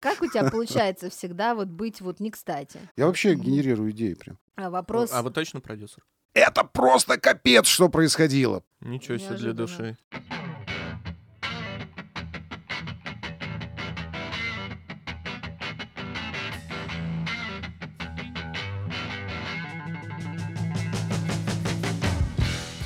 Как у тебя получается всегда вот быть вот не кстати? Я вообще генерирую идеи прям. А вопрос... А вы точно продюсер? Это просто капец, что происходило. Ничего себе для души.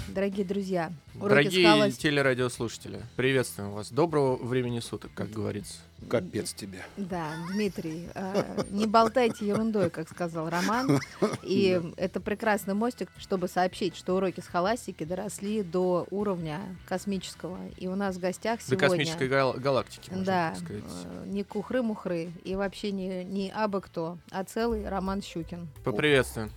Дорогие друзья, уроки Дорогие скалось- телерадиослушатели, приветствуем вас. Доброго времени суток, как говорится. Капец тебе. Да, Дмитрий, э, не болтайте ерундой, как сказал Роман. И это прекрасный мостик, чтобы сообщить, что уроки с холастики доросли до уровня космического. И у нас в гостях До сегодня... космической гал- галактики, можно Да, сказать. э, не кухры-мухры и вообще не, не абы кто, а целый Роман Щукин. Поприветствуем.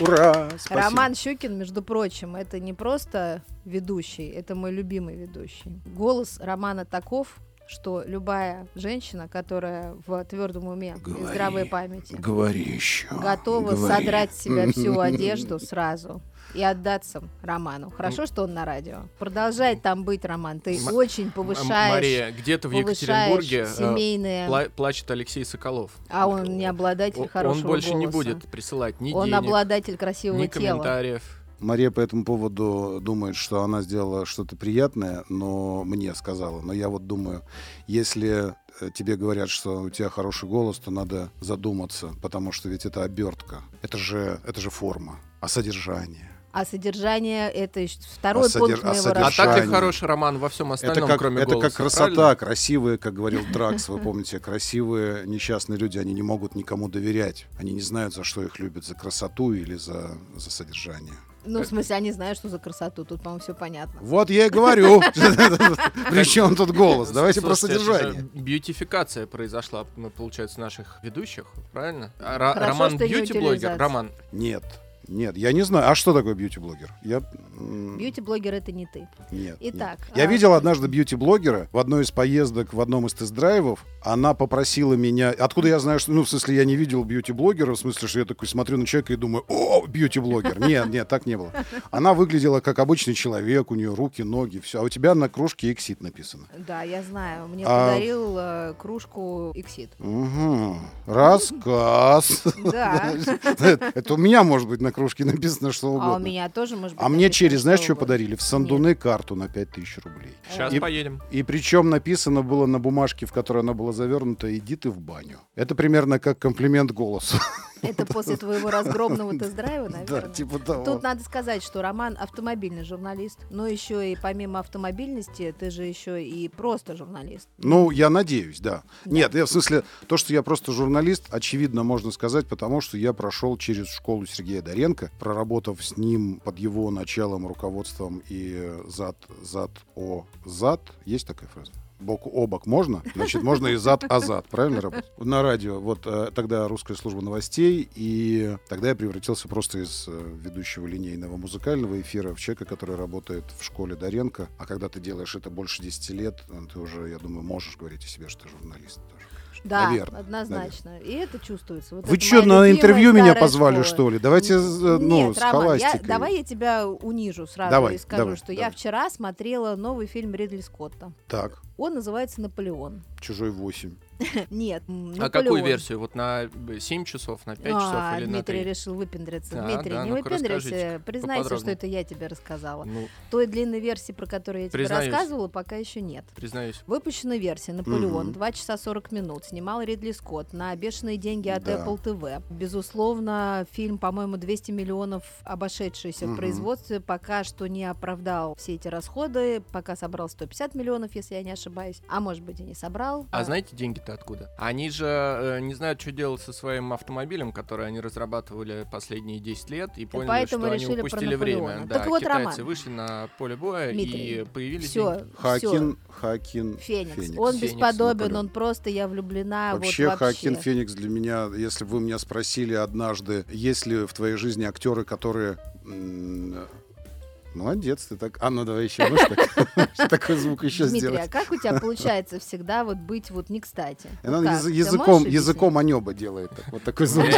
Ура! Спасибо. Роман Щукин, между прочим, это не просто ведущий, это мой любимый ведущий. Голос Романа таков, что любая женщина, которая в твердом уме и Говори. здравой памяти Говори еще. готова говори. содрать с себя всю одежду сразу и отдаться Роману. Хорошо, что он на радио. Продолжай там быть, Роман. Ты М- очень повышаешь, Мария, где-то в Екатеринбурге э, семейные... пла- плачет Алексей Соколов. А он не обладатель хорошего Он больше не голоса. будет присылать ни Он денег, обладатель красивого ни тела. комментариев. Мария по этому поводу думает, что она сделала что-то приятное, но мне сказала. Но я вот думаю, если э, тебе говорят, что у тебя хороший голос, то надо задуматься, потому что ведь это обертка. Это же, это же форма. А содержание? А содержание это второй А содер- пункт а моего? А так и хороший роман во всем остальном, это как, кроме это голоса. как красота, правильно? красивые, как говорил Дракс, вы помните, красивые несчастные люди, они не могут никому доверять. Они не знают, за что их любят, за красоту или за, за содержание. Ну, в смысле, они знают, что за красоту. Тут, по-моему, все понятно. Вот я и говорю. Причем тут голос? Давайте про содержание. Бьютификация произошла, ну, получается, наших ведущих, правильно? А Роман бьюти-блогер. Роман, Нет, нет, я не знаю. А что такое бьюти-блогер? Я... Бьюти-блогер это не ты. Нет. Итак, нет. Я а- видел однажды бьюти-блогера в одной из поездок, в одном из тест-драйвов. Она попросила меня... Откуда я знаю, что... Ну, в смысле, я не видел бьюти-блогера, в смысле, что я такой смотрю на человека и думаю, о, бьюти-блогер. Нет, нет, так не было. Она выглядела как обычный человек, у нее руки, ноги, все. А у тебя на кружке «Эксид» написано. Да, я знаю. Мне А- подарил э, кружку Иксид. Угу. Рассказ. Да. Это у меня, может быть, на кружке написано что А у угодно. меня тоже, может быть. А мне через, знаешь, что угодно. подарили? В Сандуны карту на 5000 рублей. сейчас И- поедем. И причем написано было на бумажке, в которой она была завернута, иди ты в баню. Это примерно как комплимент голосу. Это после твоего разгромного тест-драйва, Да, наверное. типа того. Тут надо сказать, что Роман автомобильный журналист, но еще и помимо автомобильности, ты же еще и просто журналист. Ну, я надеюсь, да. Нет, я в смысле, то, что я просто журналист, очевидно, можно сказать, потому что я прошел через школу Сергея Доренко, проработав с ним под его началом, руководством и зад, зад, о, зад. Есть такая фраза? Бок о бок можно? Значит, можно и зад а зад, правильно работать? На радио, вот э, тогда русская служба новостей, и тогда я превратился просто из э, ведущего линейного музыкального эфира в человека, который работает в школе Доренко. А когда ты делаешь это больше 10 лет, э, ты уже, я думаю, можешь говорить о себе, что ты журналист тоже. Конечно. Да, Наверное, однозначно. И это чувствуется. Вот Вы это что, на интервью меня позвали, школа. что ли? Давайте, э, ну, Нет, с Роман, я- давай я тебя унижу сразу Давай, и скажу, давай, что я давай. вчера смотрела новый фильм Ридли Скотта. Так, Он называется «Наполеон». «Чужой 8». Нет, А какую версию? Вот на 7 часов, на 5 часов А, или на Дмитрий 3? решил выпендриться. Дмитрий, да, не ну-ка выпендрься, расскажите признайся, что это я тебе рассказала. Ну, Той длинной версии, про которую я тебе Признаюсь. рассказывала, пока еще нет. признаюсь. Выпущена версия «Наполеон», Мгм. 2 часа 40 минут. Снимал Ридли Скотт на бешеные деньги от Да. Apple TV. Безусловно, фильм, по-моему, 200 миллионов обошедшийся в производстве, пока что не оправдал все эти расходы, пока собрал 150 миллионов, если я не ошибаюсь. А может быть и не собрал. А знаете деньги-то откуда? Они же э, не знают, что делать со своим автомобилем, который они разрабатывали последние 10 лет, и поняли, поэтому что они упустили время. Так да, вот, китайцы Роман. вышли на поле боя Дмитрий, и появились все. Хакин, Хакин, Феникс. Феникс. Он Феникс, бесподобен, Наполеон. он просто, я влюблена. Вообще, вот вообще. Хакин Феникс для меня, если бы вы меня спросили однажды, есть ли в твоей жизни актеры, которые Молодец, ты так. А ну давай еще можешь так- такой звук еще Дмитрий, а сделать. как у тебя получается всегда вот быть вот не кстати? Она Вот как? языком, языком анеба делает. так. Вот такой звук.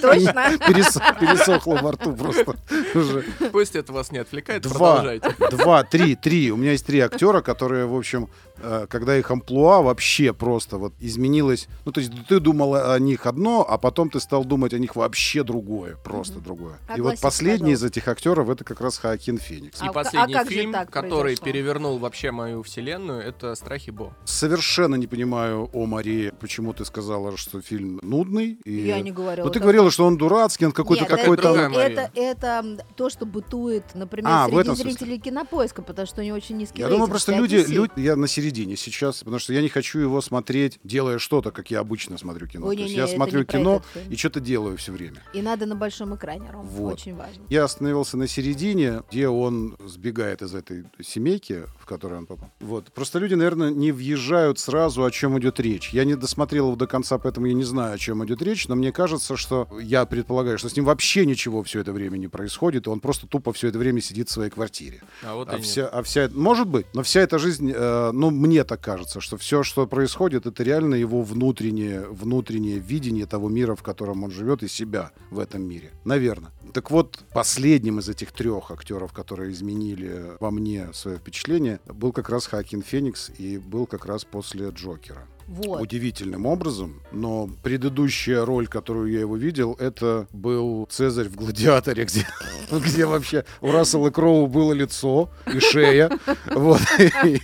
Точно. перес- Пересохло во рту просто. уже. Пусть это вас не отвлекает, Два. продолжайте. Два, три, три. У меня есть три актера, которые, в общем, э, когда их амплуа вообще просто вот изменилось. Ну, то есть ты думал о них одно, а потом ты стал думать о них вообще другое. Просто другое. И вот последний из этих актеров это как раз Хоакин Феникс. А И а последний как же фильм, так который произошло? перевернул вообще мою вселенную, это «Страхи Бо». Совершенно не понимаю, о Марии, почему ты сказала, что фильм нудный. И... Я не говорила. Ну, ты говорила, что он дурацкий, он какой-то какой-то... это, Мария. это, то, что бытует, например, А, среди зрителей кинопоиска, потому что у него очень низкий Я думаю, просто 5,7. люди, люди, я на середине сейчас, потому что я не хочу его смотреть, делая что-то, как я обычно смотрю кино. Ой, То есть не-не, я смотрю не кино и что-то делаю все время. И надо на большом экране, Ром, Вот. очень важно. Я остановился на середине, где он сбегает из этой семейки, в которую он попал. Вот. Просто люди, наверное, не въезжают сразу, о чем идет речь. Я не досмотрел его до конца, поэтому я не знаю, о чем идет речь, но мне кажется, что я предполагаю, что с ним вообще ничего все это время не происходит, и он просто тупо все это время сидит в своей квартире. А вот А вся, а вся, может быть, но вся эта жизнь, э, ну, мне так кажется, что все, что происходит, это реально его внутреннее, внутреннее видение того мира, в котором он живет, и себя в этом мире. Наверное. Так вот, последним из этих трех актеров, которые изменили во мне свое впечатление, был как раз Хакин Феникс и был как раз после Джокера. Вот. Удивительным образом, но предыдущая роль, которую я его видел, это был Цезарь в «Гладиаторе», где, где вообще у Рассела Кроу было лицо и шея, вот, и,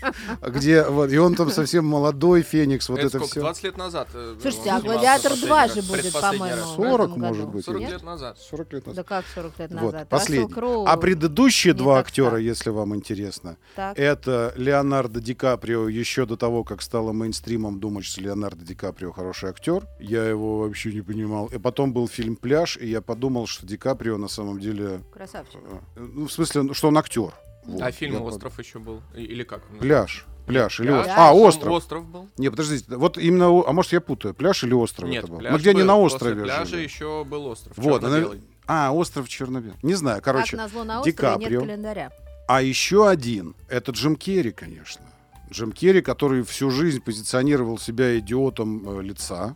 где, вот, и он там совсем молодой Феникс, вот это, это, сколько? все. 20 лет назад. э, Слушайте, а «Гладиатор последний 2» раз, же будет, по-моему, раз. в 40, этом может году. быть, 40 Нет? лет назад. 40 лет назад. Да как 40 лет назад? Вот, последний. Кроу А предыдущие не два актера, если вам интересно, Так. это Леонардо Ди Каприо еще до того, как стало мейнстримом думать, что Леонардо Ди Каприо хороший актер. Я его вообще не понимал. И потом был фильм «Пляж», и я подумал, что Ди Каприо на самом деле... Красавчик. э, Ну, в смысле, что он актер. Вот. А фильм Я под- «Остров» еще был? Или как? Пляж. Пляж или Пляж, остров. Пляж, А, остров. Остров был. Не, подождите, вот именно, а может я путаю, пляж или остров Нет, это был? пляж Мы где не был. на После острове пляжа жили. еще был остров. Вот, она-. А, остров черно Не знаю, короче. как назло на Ди острове нет Каприо. календаря. А еще один, это Джим Керри, конечно. Джим Керри, который всю жизнь позиционировал себя идиотом э, лица,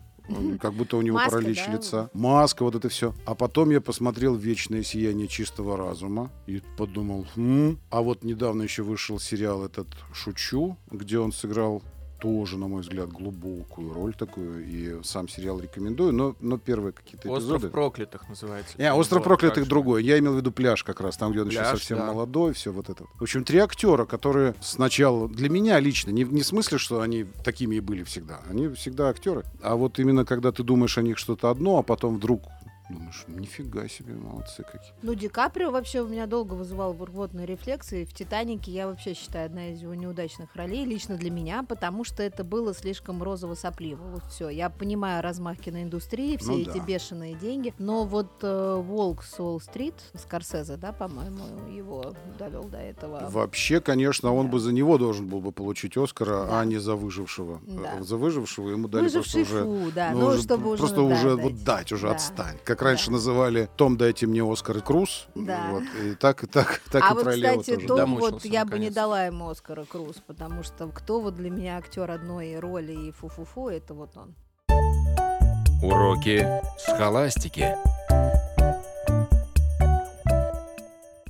как будто у него Маска, паралич да? лица. Маска, вот это все. А потом я посмотрел «Вечное сияние чистого разума» и подумал, «Хм». а вот недавно еще вышел сериал этот «Шучу», где он сыграл тоже, на мой взгляд, глубокую роль такую, и сам сериал рекомендую, но, но первые какие-то Остров эпизоды... проклятых называется. Не, остров проклятых другой. Я имел в виду пляж как раз, там, где он еще Пляж, совсем да. молодой, все вот это. В общем, три актера, которые сначала для меня лично, не, не в смысле, что они такими и были всегда. Они всегда актеры. А вот именно когда ты думаешь о них что-то одно, а потом вдруг думаешь, нифига себе, молодцы какие. Ну, Ди Каприо вообще у меня долго вызывал бурготные рефлексы. В «Титанике» я вообще считаю одна из его неудачных ролей, лично для меня, потому что это было слишком розово-сопливо. Вот все. Я понимаю размах киноиндустрии, все Ну эти да. бешеные деньги, но вот э, «Волк с Уолл-стрит», Скорсезе, да, по-моему, его довел до этого. Вообще, конечно, он Да. бы за него должен был бы получить Оскара, Да. а не за выжившего. Да. За выжившего ему дали Выживший просто уже... фу, да, ну, ну, уже чтобы уже... просто да, уже дать. вот дать, уже Да. отстань. Как раньше Да. называли Том, дайте мне Оскар и Круз. Да. Вот, и так, и так, так а и вот, про Лео кстати, тоже. Том, Домучился, вот я бы не дала ему Оскара Круз, потому что кто вот для меня актер одной роли и фу-фу-фу, это вот он. Уроки схоластики.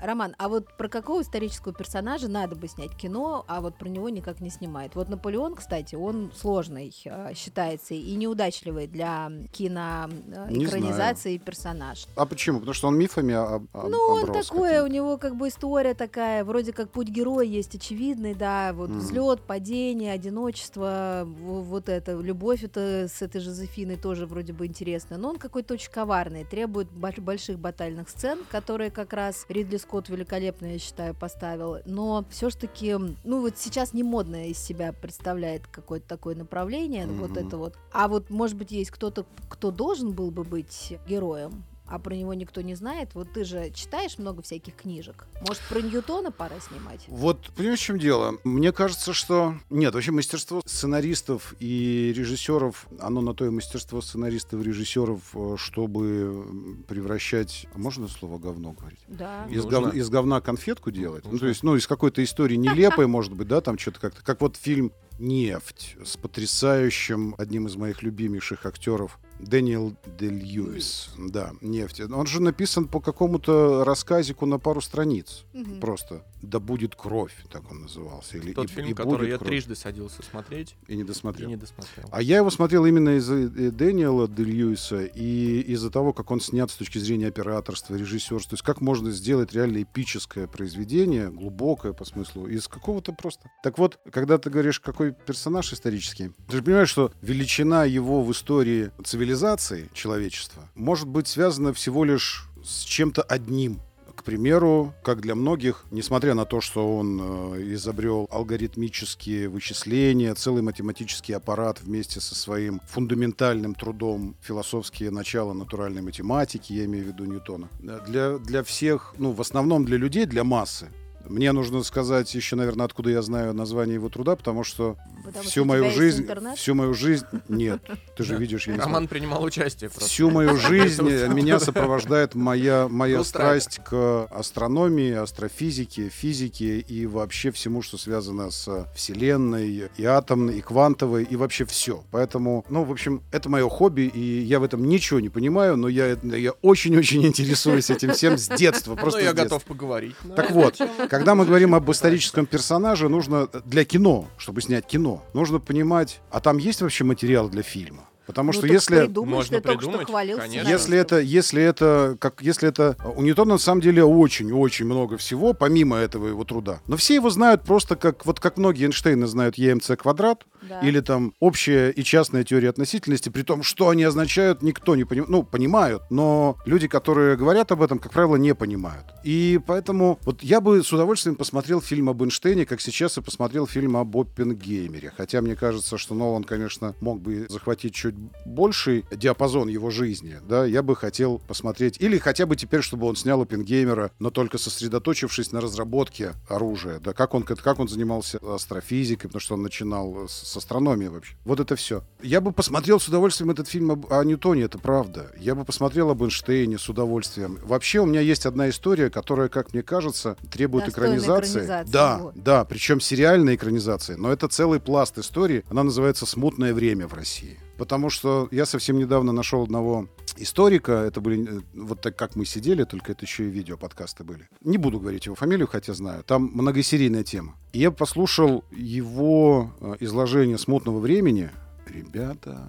Роман, а вот про какого исторического персонажа надо бы снять кино, а вот про него никак не снимает? Вот Наполеон, кстати, он сложный э, считается и неудачливый для Не киноэкранизации персонаж. А почему? Потому что он мифами об- об- Ну, он такой, у него как бы история такая, вроде как путь героя есть очевидный, да, вот Мгм. взлет, падение, одиночество, вот это, любовь это с этой Жозефиной тоже вроде бы интересно, но он какой-то очень коварный, требует больш- больших батальных сцен, которые как раз Ридли Скотт великолепно, я считаю, поставил, но все-таки, ну вот сейчас не модно из себя представляет какое-то такое направление, вот Мгм. это вот, а вот может быть есть кто-то, кто должен был бы быть героем, а про него никто не знает. Вот ты же читаешь много всяких книжек. Может, про Ньютона пора снимать? Вот, понимаешь, в чем дело? Мне кажется, что... Нет, вообще мастерство сценаристов и режиссеров, оно на то и мастерство сценаристов и режиссеров, э, чтобы превращать... А можно слово говно говорить? Да. Из, гов- из говна конфетку делать. Ну, то есть, ну, из какой-то истории нелепой, может быть, да, там что-то как-то. Как вот фильм «Нефть» с потрясающим, одним из моих любимейших актеров Дэниел Де Льюис. Да, «Нефть». Он же написан по какому-то рассказику на пару страниц. Мгм. Просто «Да будет кровь», так он назывался. Или Тот «И- фильм, и который будет я кровь». трижды садился смотреть И не и досмотрел. не досмотрел. А я его смотрел именно из-за э, Дэниела Де Льюиса и из-за того, как он снят с точки зрения операторства, режиссерства. То есть как можно сделать реально эпическое произведение, глубокое по смыслу, из какого-то просто... Так вот, когда ты говоришь, какой персонаж исторический, ты же понимаешь, что величина его в истории цивилизации человечества может быть связана всего лишь с чем-то одним. К примеру, как для многих, несмотря на то, что он э, изобрел алгоритмические вычисления, целый математический аппарат вместе со своим фундаментальным трудом философские начала натуральной математики, я имею в виду Ньютона, э, для, для всех, ну, в основном для людей, для массы, мне нужно сказать еще, наверное, откуда я знаю название его труда, потому что Потому что всю у мою жизнь, интернет? всю мою жизнь, нет, ты же видишь, я не знаю. Роман принимал участие просто. Всю мою жизнь меня сопровождает моя, моя страсть к астрономии, астрофизике, физике и вообще всему, что связано с Вселенной, и атомной, и квантовой, и вообще все. Поэтому, ну, в общем, это мое хобби, и я в этом ничего не понимаю, но я, я очень-очень интересуюсь этим всем с детства. Просто Ну, я с детства. готов поговорить. Так вот. Когда мы говорим об историческом персонаже, нужно для кино, чтобы снять кино, нужно понимать, а там есть вообще материал для фильма? Потому Ну, что если... Можно только что придумать, хвалил конечно. сценаристов. Если это, если это, как, если это у Ньютона на самом деле очень-очень много всего, помимо этого его труда. Но все его знают просто как вот как многие Эйнштейны знают ЕМЦ квадрат Да. или там общая и частная теория относительности, при том, что они означают, никто не понимает, ну понимают, но люди, которые говорят об этом, как правило, не понимают. И поэтому вот я бы с удовольствием посмотрел фильм об Эйнштейне, как сейчас и посмотрел фильм об Оппенгеймере. Хотя мне кажется, что Нолан, конечно, мог бы захватить чуть больший диапазон его жизни, да, я бы хотел посмотреть, или хотя бы теперь, чтобы он снял Оппенгеймера, но только сосредоточившись на разработке оружия, да, как он, как он занимался астрофизикой, потому что он начинал с, с астрономии вообще. Вот это все. Я бы посмотрел с удовольствием этот фильм об, о Ньютоне, это правда. Я бы посмотрел об Эйнштейне с удовольствием. Вообще у меня есть одна история, которая, как мне кажется, требует экранизации. экранизации, Да, вот. да, причем сериальной экранизации. Но это целый пласт истории. Она называется «Смутное время в России». Потому что я совсем недавно нашел одного историка. Это были э, вот так, как мы сидели, только это еще и видео-подкасты были. Не буду говорить его фамилию, хотя знаю. Там многосерийная тема. И я послушал его э, изложение «Смутного времени». Ребята,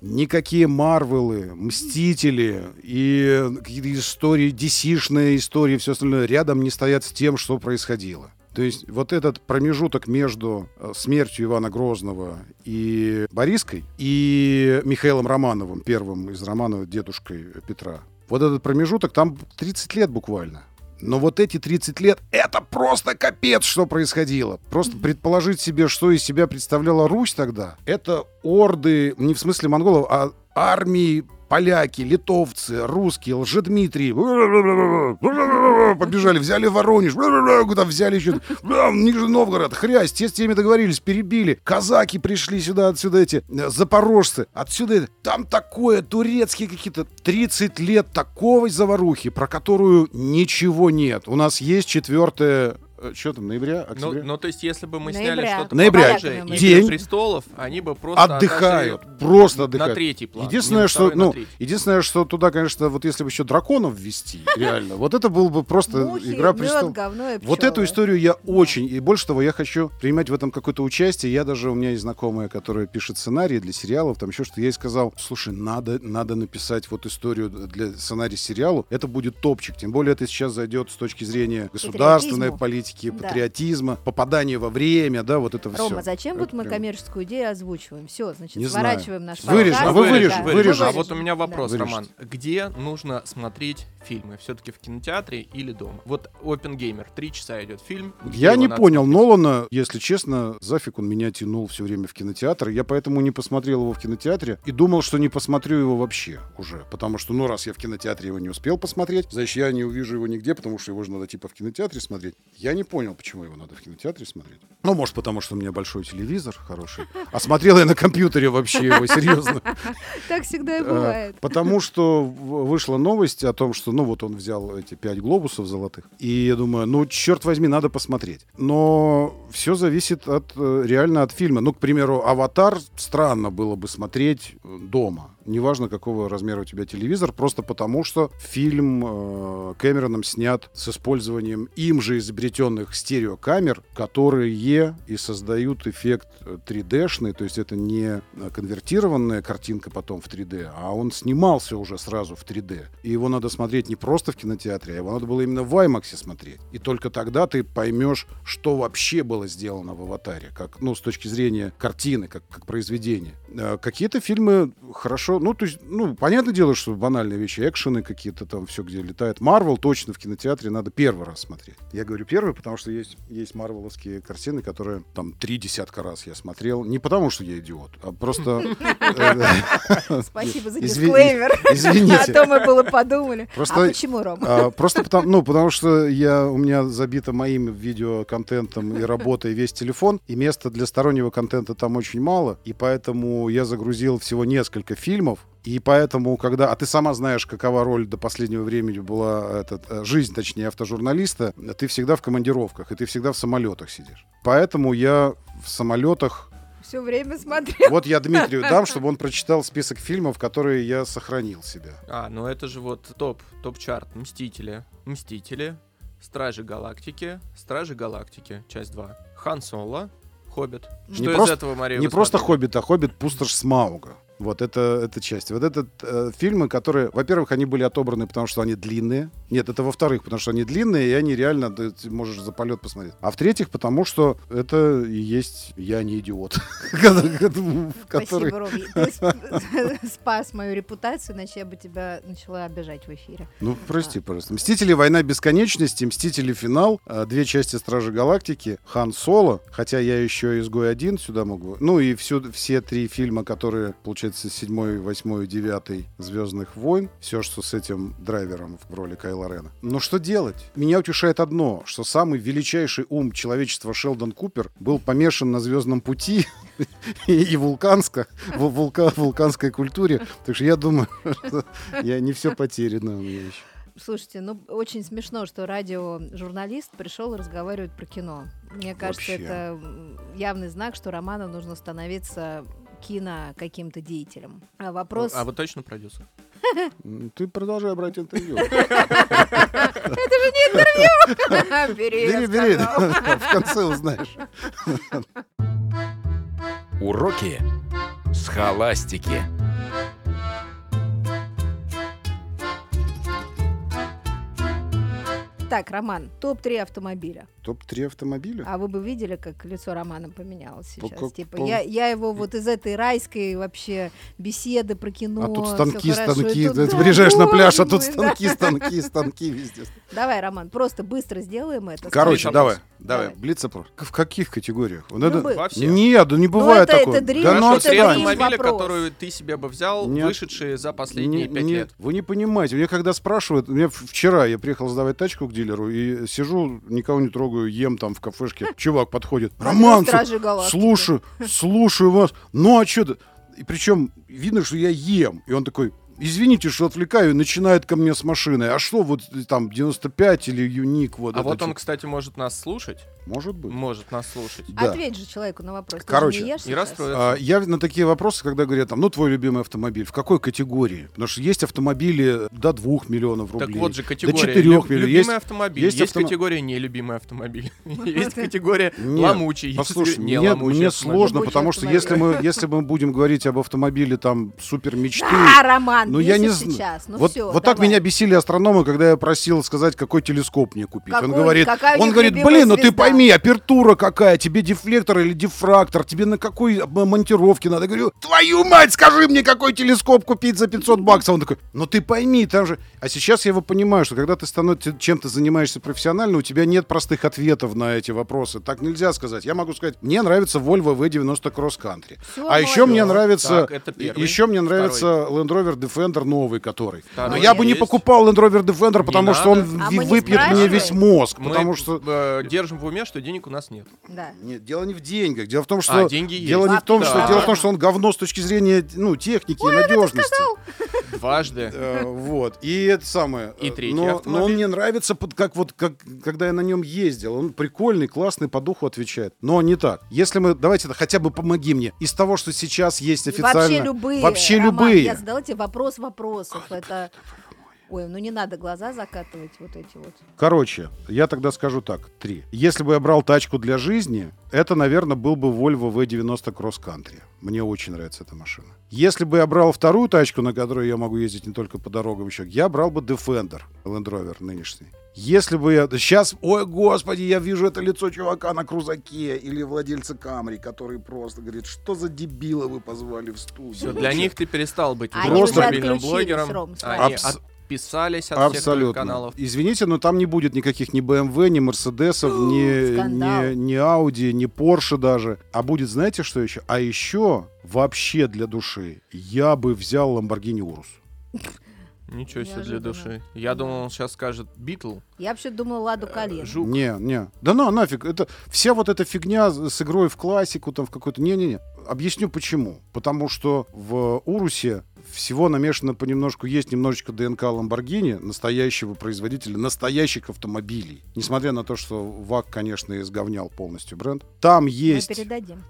Никакие Марвелы, Мстители и какие-то истории, DC-шные истории, все остальное рядом не стоят с тем, что происходило. То есть вот этот промежуток между э, смертью Ивана Грозного и Бориской и Михаилом Романовым, первым из романов дедушкой Петра, вот этот промежуток, там 30 лет буквально. Но вот эти 30 лет, это просто капец, что происходило. Просто предположить себе, что из себя представляла Русь тогда, это орды, не в смысле монголов, а армии поляки, литовцы, русские, Лжедмитрий, побежали, взяли Воронеж, куда взяли еще, Нижний Новгород, хрясь, те с теми договорились, перебили, казаки пришли сюда, отсюда эти, э, запорожцы, отсюда, там такое, турецкие какие-то, 30 лет такой заварухи, про которую ничего нет. У нас есть четвертое, что там, ноября, Ну, октября? ну, то есть, если бы мы Ноября. сняли что-то Ноября. похожее, Поляками. «Игры День. престолов, они бы просто отдыхают, просто на отдыхают. третий план. Единственное, на что, на ну, единственное, что туда, конечно, вот если бы еще драконов ввести, реально, вот это был бы просто Мухи, игра мед, престолов. говно и Вот эту историю я очень, и больше того, я хочу принимать в этом какое-то участие. Я даже, у меня есть знакомая, которая пишет сценарии для сериалов, там еще что. Я ей сказал, слушай, надо, надо написать вот историю для сценария сериалу. Это будет топчик. Тем более это сейчас зайдет с точки зрения государственной Патриотизму. Политики, Да. патриотизма, попадания во время, да, вот это Рома, все. зачем вот мы прям- коммерческую идею озвучиваем? Все, значит, Не знаю. сворачиваем наш Вырежем, а вы Вырежем, Да, вырежете. А вырежем. вот у меня вопрос, Да. Роман. Где нужно смотреть фильмы? Все-таки в кинотеатре или дома? Вот Опенгеймер, три часа идет фильм. Я не понял смотреть? Нолана, если честно, зафиг он меня тянул все время в кинотеатр. Я поэтому не посмотрел его в кинотеатре и думал, что не посмотрю его вообще уже. Потому что, ну, раз я в кинотеатре его не успел посмотреть, значит, я не увижу его нигде, потому что его же надо типа в кинотеатре смотреть. Я не понял, почему его надо в кинотеатре смотреть. Ну, может, потому что у меня большой телевизор хороший. А смотрел я на компьютере вообще его, серьезно. Так всегда и Э, бывает. Потому что вышла новость о том, что, ну, вот он взял эти пять глобусов золотых. И я думаю, ну, черт возьми, надо посмотреть. Но все зависит от, э, реально от фильма. Ну, к примеру, «Аватар» странно было бы смотреть э, дома. Неважно, какого размера у тебя телевизор, просто потому что фильм э, Кэмероном снят с использованием им же изобретенных стереокамер, которые и создают эффект э, 3D-шный, то есть это не э, конвертированная картинка потом в 3D, а он снимался уже сразу в 3D. И его надо смотреть не просто в кинотеатре, а его надо было именно в IMAX смотреть. И только тогда ты поймешь, что вообще было сделано в «Аватаре», как, ну, с точки зрения картины, как, как произведения. Э, Какие-то фильмы хорошо, ну, то есть, ну, понятное дело, что банальные вещи, экшены какие-то там, все, где летает. Марвел точно в кинотеатре надо первый раз смотреть. Я говорю первый, потому что есть, есть марвеловские картины, которые там три десятка раз я смотрел. Не потому, что я идиот, а просто... э, Спасибо за дисклеймер. А Извините. то мы было подумали. А почему, Рома? А, Просто потому, ну, потому что я, у меня забито моим видеоконтентом и работой весь телефон, и места для стороннего контента там очень мало, и поэтому я загрузил всего несколько фильмов, и поэтому, когда... А ты сама знаешь, какова роль до последнего времени была этот, э, жизнь, точнее, автожурналиста. Ты всегда в командировках, и ты всегда в самолетах сидишь. Поэтому я в самолетах... Все время смотрел. Вот я Дмитрию дам, чтобы он прочитал список фильмов, которые я сохранил себе. А, ну это же вот топ, топ-чарт. Мстители. Мстители. Стражи Галактики. Стражи Галактики. Часть 2. Хан Соло. Хоббит. Не Что из просто- этого, Мария, Не просто? «Хоббит», а «Хоббит. Пустошь Смауга». Вот это, это часть. Вот это э, фильмы, которые, во-первых, они были отобраны, потому что они длинные. Нет, это во-вторых, потому что они длинные, и они реально, ты можешь за полет посмотреть. А в-третьих, потому что это и есть «Я не идиот». Который... Спасибо, Ром. Ты сп- спас мою репутацию, иначе я бы тебя начала обижать в эфире. Ну, прости, пожалуйста. «Мстители. Война бесконечности», «Мстители. Финал», э, две части «Стражи Галактики», «Хан Соло», хотя я еще «Изгой один» сюда могу. Ну и всю, все три фильма, которые, получается, седьмой, восьмой, девятый «Звездных войн», все, что с этим драйвером в роли Кайла Рена. Но что делать? Меня утешает одно, что самый величайший ум человечества Шелдон Купер был помешан на «Звездном пути» и, и вулканско, вул- вулка- вулканской культуре. Так что я думаю, что я не все потеряно у меня еще. Слушайте, ну очень смешно, что радиожурналист пришел и разговаривает про кино. Мне кажется, Вообще. это явный знак, что Роману нужно становиться кино каким-то деятелем. А вопрос... А вы точно продюсер? Ты продолжай брать интервью. Бери, Бери, я бери. сказала. В конце узнаешь. Уроки схоластики. Так, Роман, топ-3 автомобиля. Топ-3 автомобиля? А вы бы видели, как лицо Романа поменялось сейчас? как- типа, по- я, я его вот из этой райской вообще беседы про кино. А тут станки, станки. тут, Ты да, приезжаешь на пляж, а тут мой, да. станки, станки, станки везде. Давай, Роман, просто быстро сделаем это. Короче, давай, давай, Давай. блиц-опрос. В каких категориях? Вот это-. Во всех. Нет, да не бывает это- такого. это дрим, Да ну это дрим автомобиля, вопрос. которые ты себе бы взял, Нет. вышедшие за последние пять лет. Вы не понимаете. Мне когда спрашивают, мне в- вчера я приехал сдавать тачку к дилеру и сижу, никого не трогаю, ем там в кафешке. Чувак подходит. Роман, слушай, слушаю вас. Ну а что ты? И причем видно, что я ем. И он такой, извините, что отвлекаю, и начинает ко мне с машины. А что вот там 95 или юник? Вот А вот он, типа?» кстати, может нас слушать. Может быть. может нас слушать. Да. Ответь же человеку на вопрос. Короче, не ешь и сейчас? расстроится. А, Я на такие вопросы, когда говорят, там, ну, твой любимый автомобиль, в какой категории? Потому что есть автомобили до 2 миллионов рублей. Так вот же до категория. 4 Лю- миллионов. любимый Есть, автомобиль. есть Есть, автомо- категория нелюбимый автомобиль. Есть категория ломучий. Послушай, не мне, ломучий мне автомобиль. сложно, потому что если мы, если мы будем говорить об автомобиле там супер мечты, Да, Роман, ну я не сейчас. Ну вот вот так меня бесили астрономы, когда я просил сказать, какой телескоп мне купить. Он говорит, он говорит, блин, ну ты звезда?» Пойми, апертура какая, тебе дефлектор или дифрактор, тебе на какой э, монтировке надо? Я говорю, твою мать, скажи мне, какой телескоп купить за 500 баксов. Он такой, ну ты пойми, там же... А сейчас я его понимаю, что когда ты становишься, чем ты занимаешься профессионально, у тебя нет простых ответов на эти вопросы. Так нельзя сказать. Я могу сказать, мне нравится Volvo V90 Cross Country. Всё, а еще мне нравится... Так, это первый. Еще мне Второй. нравится Land Rover Defender новый, который. Но Второй я бы не есть. покупал Land Rover Defender, Не потому что он надо. А мы не выпьет мне весь мозг. Мы Потому что... э, держим в уме, что денег у нас нет. Да. Нет, дело не в деньгах. Дело в том, что А, деньги есть. дело не в том, Да. что дело в том, что он говно с точки зрения ну техники и надежности. Дважды. Э, Вот. И это самое. И третий но, автомобиль. но он мне нравится, под- как вот как, когда я на нем ездил. Он прикольный, классный, по духу отвечает. Но не так. Если мы. Давайте это хотя бы помоги мне. Из того, что сейчас есть И официально. Вообще любые. Вообще Роман, любые. Я задала тебе вопрос вопросов. Это... Ой, ну не надо глаза закатывать вот эти вот. Короче, я тогда скажу так, три. Если бы я брал тачку для жизни, это, наверное, был бы Volvo V90 Cross Country. Мне очень нравится эта машина. Если бы я брал вторую тачку, на которой я могу ездить не только по дорогам еще, я брал бы Defender, Land Rover нынешний. Если бы я... Сейчас, ой, господи, я вижу это лицо чувака на крузаке или владельца Камри, который просто говорит, что за дебила вы позвали в студию. Все, для них ты перестал быть автомобильным отключились, блогером. Они Абс- отписались от всех Абсолютно. твоих каналов. Извините, но там не будет никаких ни BMW, ни Мерседесов, ни, Скандал. ни, ни Audi, ни Porsche даже. А будет, знаете, что еще? А еще вообще для души я бы взял Lamborghini Urus. Ничего себе для души. Я думал, он сейчас скажет Битл. Я вообще думала Ладу Калину. Жук. Не, не. Да ну, нафиг. Это вся вот эта фигня с игрой в классику, там в какой-то... Не-не-не. Объясню почему. Потому что в Урусе всего намешано понемножку, есть немножечко ДНК Lamborghini, настоящего производителя, настоящих автомобилей. Несмотря на то, что ВАК, конечно, изговнял полностью бренд. Там есть...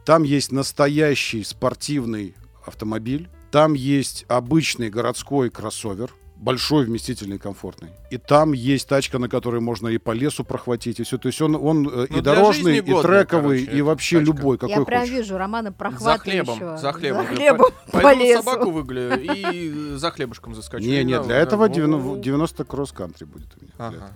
Там есть настоящий спортивный автомобиль. Там есть обычный городской кроссовер. Большой, вместительный, комфортный. И там есть тачка, на которой можно и по лесу прохватить, и все. То есть он, он э, Ну, и дорожный, жизни и трековый, короче, и вообще тачка. любой, какой Я прям хочешь. вижу Романа За прохватывающего. хлебом. За хлебом. За хлебом по Пойду лесу. собаку выгуляю и за хлебушком заскочу. Не, не, для этого ну, 90, 90 кросс-кантри будет у меня.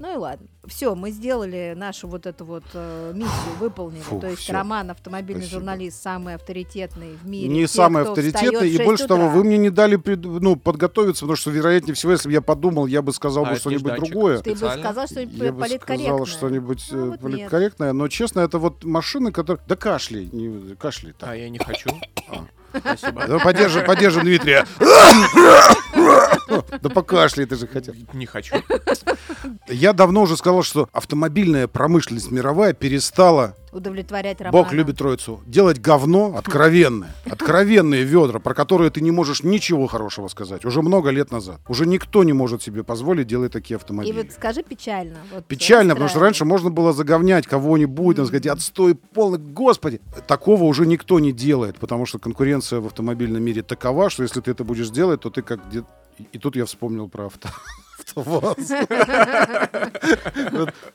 Ну и ладно. Все, мы сделали нашу вот эту вот э, миссию, выполнили. То есть. Роман, автомобильный журналист, самый авторитетный в мире. Не самый авторитетный, и 6 больше того, вы мне не дали ну, подготовиться, потому что, вероятнее всего, если бы я подумал, я бы сказал А бы что-нибудь другое. Ты бы сказал что-нибудь Я бы политкорректное. сказал что-нибудь Ну, э, вот политкорректное, но честно, это вот машины, которые... Да кашляй, не, кашляй. так. А я не хочу. А. Спасибо. Да поддержим, поддержим Дмитрия. Да покашляй, ты же хотел. Не хочу. Я давно уже сказал, что автомобильная промышленность мировая перестала, Удовлетворять Романа. Бог любит троицу, делать говно откровенное. Откровенные ведра, про которые ты не можешь ничего хорошего сказать. Уже много лет назад. Уже никто не может себе позволить делать такие И автомобили. вот скажи печально. вот Печально, потому что раньше можно было заговнять кого-нибудь, там, сказать, отстой полный, господи. Такого уже никто не делает, потому что конкуренция в автомобильном мире такова, что если ты это будешь делать, то ты как... И- И тут я вспомнил про авто.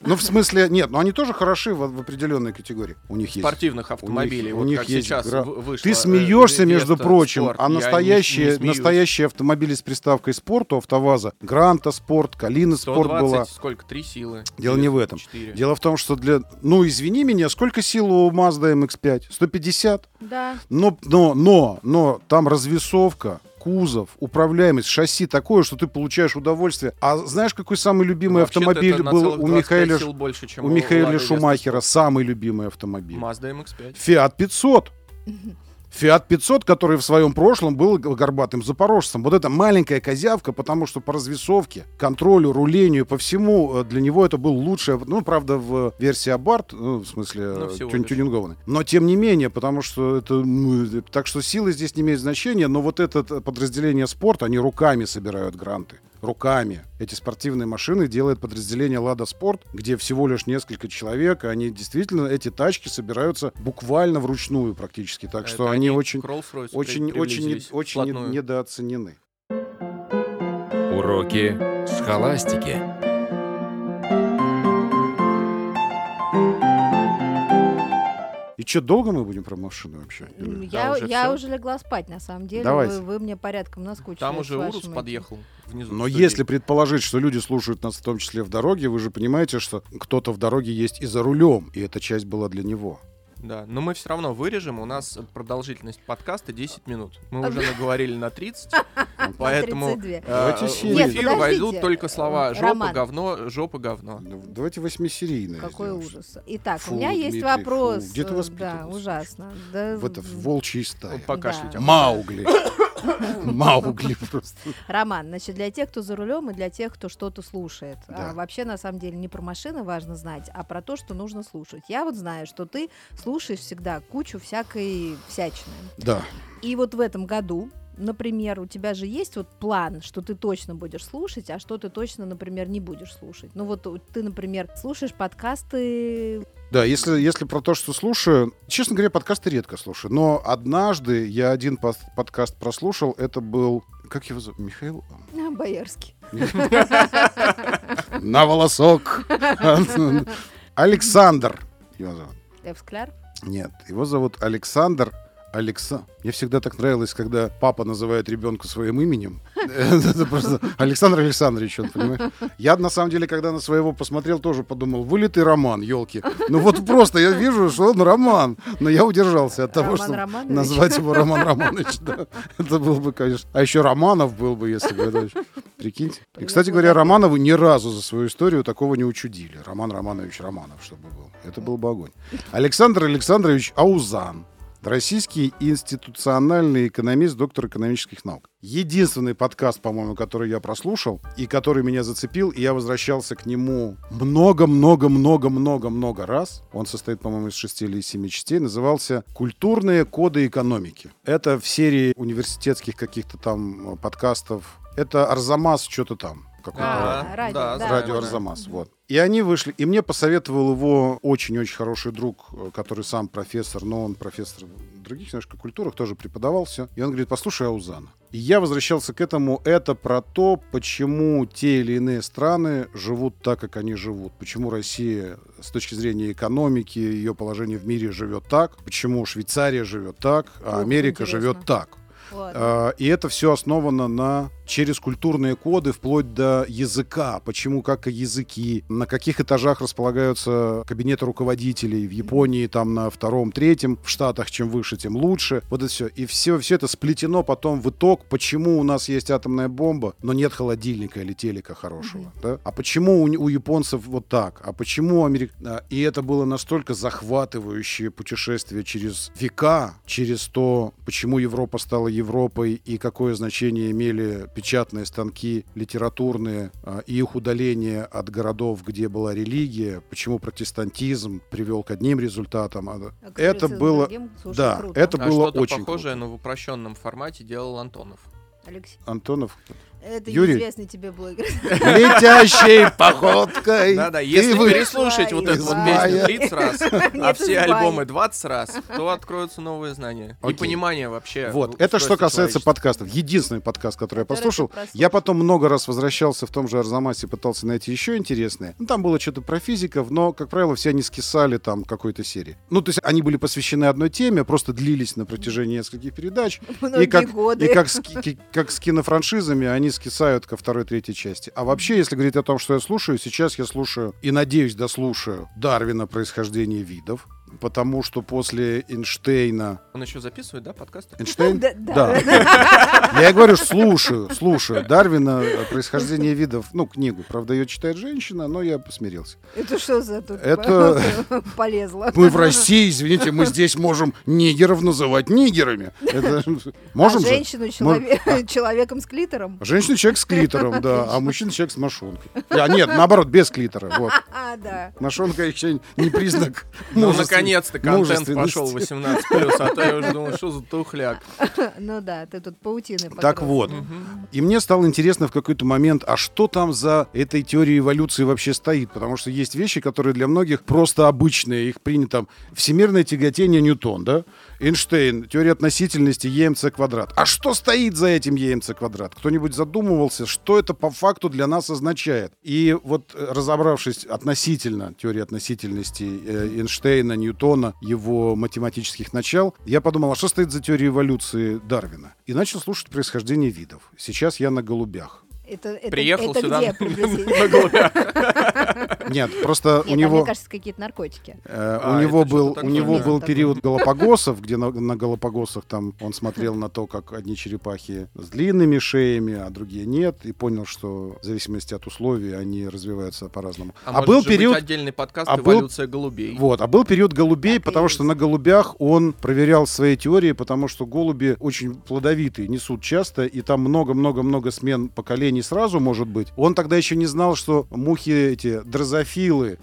Ну, в смысле, нет, но они тоже хороши в определенной категории. У них есть Спортивных автомобилей. у них есть Ты э, смеешься, между прочим, а настоящие, автомобили с приставкой спорт у АвтоВАЗа, Гранта Спорт, Калина Спорт 120, была. сколько? Три силы? Дело не в этом. четыре? Дело в том, что для... Ну, извини меня, сколько сил у Mazda MX-5? 150? Да. Но, но, но, но там развесовка, кузов, управляемость, шасси такое, что ты получаешь удовольствие. А знаешь, какой самый любимый Вообще-то автомобиль был у 25 Михаэля, сил больше, чем у Лады Веста Шумахера? Самый любимый автомобиль. Mazda MX-5. Фиат 500. Фиат 500, который в своем прошлом был горбатым запорожцем. Вот эта маленькая козявка, потому что по развесовке, контролю, рулению, по всему, э, для него это был лучший, ну, правда, в версии Абарт, ну, в смысле, Ну, э, тюн- тюнингованный. Но тем не менее, потому что это, ну, э, так что силы здесь не имеют значения, но вот это э, подразделение спорта, они руками собирают гранты. Руками эти спортивные машины делает подразделение «Лада Спорт», где всего лишь несколько человек, и они действительно, эти тачки собираются буквально вручную практически, так что Это они очень, очень, очень, очень недооценены. Уроки схоластики. Что, долго мы будем про машины вообще? Или- М, Да, Я, уже я всё. уже легла спать, на самом деле. Давайте. Вы, вы мне порядком наскучили. Там уже Урус этим. подъехал внизу. Но если предположить, что люди слушают нас в том числе в дороге, вы же понимаете, что кто-то в дороге есть и за рулем, и эта часть была для него. Да, но мы все равно вырежем. У нас продолжительность подкаста 10 минут. Мы уже наговорили на 30, На поэтому 32. э, в эфир войдут только слова «жопа, говно», «жопа, говно». Ну, Давайте восьмисерийное. Какой ужас. Итак, у меня есть вопрос. Где ты э, воспитывался, Да, ужасно. В это, в волчьей стае. Покашляйте. Маугли. Маугли просто. Роман, значит, для тех, кто за рулем и для тех, кто что-то слушает. Да. А, вообще, на самом деле, не про машины важно знать, а про то, что нужно слушать. Я вот знаю, что ты слушаешь всегда кучу всякой всячины. Да. И вот в этом году, например, у тебя же есть вот план, что ты точно будешь слушать, а что ты точно, например, не будешь слушать. Ну вот ты, например, слушаешь подкасты. Да, если, если про то, что слушаю, честно говоря, подкасты редко слушаю. Но однажды я один подкаст прослушал, это был... Как его зовут? Михаил? а, Боярский. На волосок. Александр. Его зовут. Эвскляр. Нет, его зовут Александр Алекса. Мне всегда так нравилось, когда папа называет ребенка своим именем. Это просто Александр Александрович, он, понимаешь? Я, на самом деле, когда на своего посмотрел, тоже подумал, вылитый роман, елки. Ну вот просто я вижу, что он роман. Но я удержался от того, чтобы назвать его Роман Романович. Это был бы, конечно. А еще Романов был бы, если бы. Прикиньте. И, кстати говоря. Романовы ни разу за свою историю такого не учудили. Роман Романович Романов, чтобы был. Это был бы огонь. Александр Александрович Аузан. Российский институциональный экономист, доктор экономических наук. Единственный подкаст, по-моему, который я прослушал и который меня зацепил, и я возвращался к нему много-много-много-много-много раз. Он состоит, по-моему, из шести или семи частей. Назывался «Культурные коды экономики». Это в серии университетских каких-то там э, подкастов. Это Арзамас что-то там. Какой-то А, радио, да, да. радио да. Арзамас. Вот. И они вышли, и мне посоветовал его очень-очень хороший друг, э, который сам профессор, но он профессор в других немножко культурах, тоже преподавал все. И он говорит, послушай Аузана. И я возвращался к этому. Это про то, почему те или иные страны живут так, как они живут. Почему Россия с точки зрения экономики, ее положения в мире живет так. Почему Швейцария живет так, а Америка интересно. живет так. Ладно. И это все основано на через культурные коды вплоть до языка. Почему, как и языки, на каких этажах располагаются кабинеты руководителей. В Японии там на втором, третьем, в Штатах чем выше, тем лучше. Вот это все. И все, все это сплетено потом в итог, почему у нас есть атомная бомба, но нет холодильника или телека хорошего. да? А почему у, у японцев вот так? А почему Америк... а, И это было настолько захватывающее путешествие через века, через то, почему Европа стала Европой и какое значение имели печатные станки, литературные, а, и их удаление от городов, где была религия, почему протестантизм привел к одним результатам. а, А Это было... другим? Слушай, да, круто. это А было очень похожее, круто. но в упрощенном формате делал Антонов. Алексей, Антонов, это Юрий. неизвестный тебе блогер. летящей походкой. Да-да, если вы- переслушать вот эту вот песню 30 раз, а все альбомы 20 раз, то откроются новые знания. И понимание вообще. Вот, это что касается подкастов. Единственный подкаст, который я послушал. Я потом много раз возвращался в том же Арзамасе, пытался найти еще интересные. Ну, там было что-то про физиков, но, как правило, все они скисали там какой-то серии. Ну, то есть они были посвящены одной теме, просто длились на протяжении нескольких передач. И как, годы. и как с, ки- как с кинофраншизами, они скисают ко второй, третьей части. А вообще, если говорить о том, что я слушаю, сейчас я слушаю и, надеюсь, дослушаю Дарвина «Происхождение видов», потому что после Эйнштейна... Он еще записывает, да, подкасты? Эйнштейн? Да, да. Я и говорю, слушаю, слушаю. Дарвина э, «Происхождение видов», ну, книгу. Правда, ее читает женщина, но я посмирился. Это что за тут Это- полезло? Мы в России, извините, мы здесь можем нигеров называть нигерами. Это, можем а же? женщину челове- человеком с клитором? Женщина человек с клитором, да, а мужчина человек с мошонкой. А, нет, наоборот, без клитора. Вот. А, А, да. Ношенка еще не признак Ну, мужествен- наконец-то контент пошел 18+, а то я уже думал, что за тухляк. Ну да, ты тут паутины Так вот, и мне стало интересно в какой-то момент, а что там за этой теорией эволюции вообще стоит? Потому что есть вещи, которые для многих просто обычные. Их принято там всемирное тяготение Ньютон, да? Эйнштейн, теория относительности ЕМЦ квадрат. А что стоит за этим ЕМЦ квадрат? Кто-нибудь задумывался, что это по факту для нас означает? И вот э, разобравшись относительно теории относительности э, Эйнштейна, Ньютона, его математических начал, я подумал, а что стоит за теорией эволюции Дарвина? И начал слушать происхождение видов. Сейчас я на голубях. Это, это, Приехал это сюда где на голубях. Нет, просто у него... мне кажется, какие-то наркотики. Э, А, у него это был, у него был период Галапагосов, где на, на Галапагосах там он смотрел на то, как одни черепахи с длинными шеями, а другие нет, и понял, что в зависимости от условий они развиваются по-разному. А, А, был период, отдельный подкаст а был- «Эволюция голубей». вот, а был период голубей, потому что на голубях он проверял свои теории, потому что голуби очень плодовитые, несут часто, и там много-много-много смен поколений сразу может быть. Он тогда еще не знал, что мухи эти дрозофилы,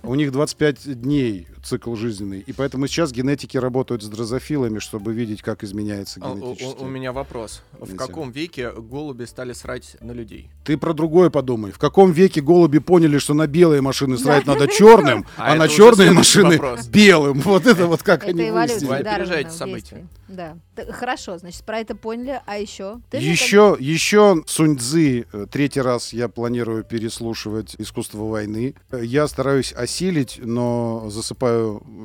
у них 25 дней цикл жизненный, и поэтому сейчас генетики работают с дрозофилами, чтобы видеть, как изменяется А, у- генетически. У, у меня вопрос. В Видите. каком веке голуби стали срать на людей? Ты про другое подумай. В каком веке голуби поняли, что на белые машины срать Да. надо черным, А а, на черные машины вопрос. белым? Вот это вот как они Это эволюция выяснили. Вы опережаете в события. Да. Хорошо, значит, про это поняли. А еще? Ты Еще, еще Сунь Цзы, э, третий раз я планирую переслушивать «Искусство войны». Э, Я стараюсь осилить, но засыпаю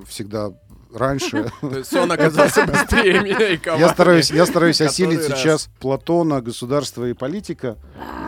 всегда раньше. То есть он оказался быстрее меня и Я стараюсь, я стараюсь осилить сейчас Платона, государство и политика.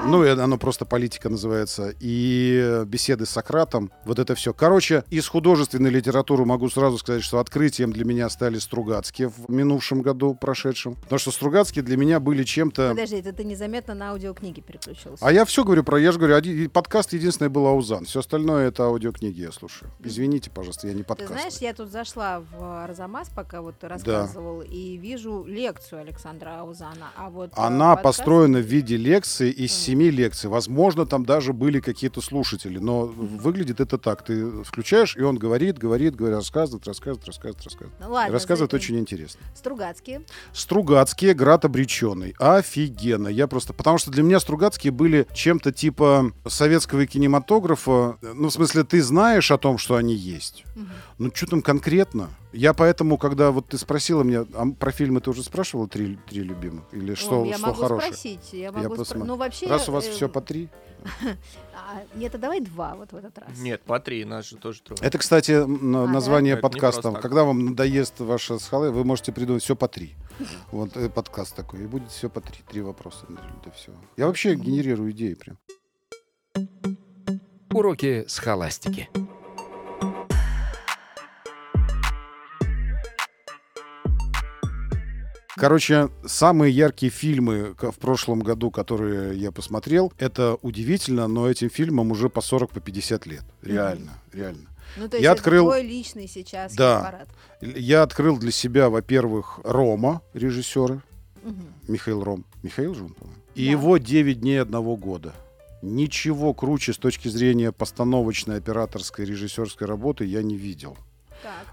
Ну, и оно просто политика называется. И беседы с Сократом. Вот это все. Короче, из художественной литературы могу сразу сказать, что открытием для меня стали Стругацкие в минувшем году, прошедшем. Потому что Стругацкие для меня были чем-то... Подожди, это ты незаметно на аудиокниги переключился. А я все говорю про, я же говорю, один, подкаст единственный был Аузан. Все остальное это аудиокниги я слушаю. Извините, пожалуйста, я не Ты подкаст. знаешь, я тут зашла в Арзамас, пока вот рассказывал, и вижу лекцию Александра Аузана. А вот э, Она подкаст- построена в виде лекции из Мгм. семи лекций. Возможно, там даже были какие-то слушатели, но выглядит это так. Ты включаешь, и он говорит, говорит, говорит, рассказывает, рассказывает, рассказывает, рассказывает. Ну, ладно, рассказывает за- очень интересно. Стругацкие. Стругацкие, Град обреченный. Офигенно. Я просто... Потому что для меня Стругацкие были чем-то типа советского кинематографа. Ну, в смысле, ты знаешь о том, что они есть. Мгм. Ну, что там конкретно? Я поэтому, когда вот ты спросила меня, а про фильмы ты уже спрашивала три, три любимых? Или что, О, я что могу хорошее? спросить. Я могу спро- посмотрю. Ну, вообще... Раз у вас э, все по три. а, нет, а давай два вот в этот раз. Нет, по три, нас же тоже трое. Это, кстати, А, название Это подкаста. Когда вам надоест ваша схала, вы можете придумать все по три. Вот э, подкаст такой. И будет все по три. Три вопроса для всего. Я вообще генерирую идеи прям. Уроки схоластики. Короче, самые яркие фильмы в прошлом году, которые я посмотрел, это удивительно, но этим фильмам уже по 40, по 50 лет. Реально, реально. Ну, то есть Я это открыл- твой личный сейчас Да. аппарат. Я открыл для себя, во-первых, Рома, режиссера, Мгм. Михаил Ром. Михаил же он, по-моему. И Да. его «9 дней одного года». Ничего круче с точки зрения постановочной, операторской, режиссерской работы я не видел.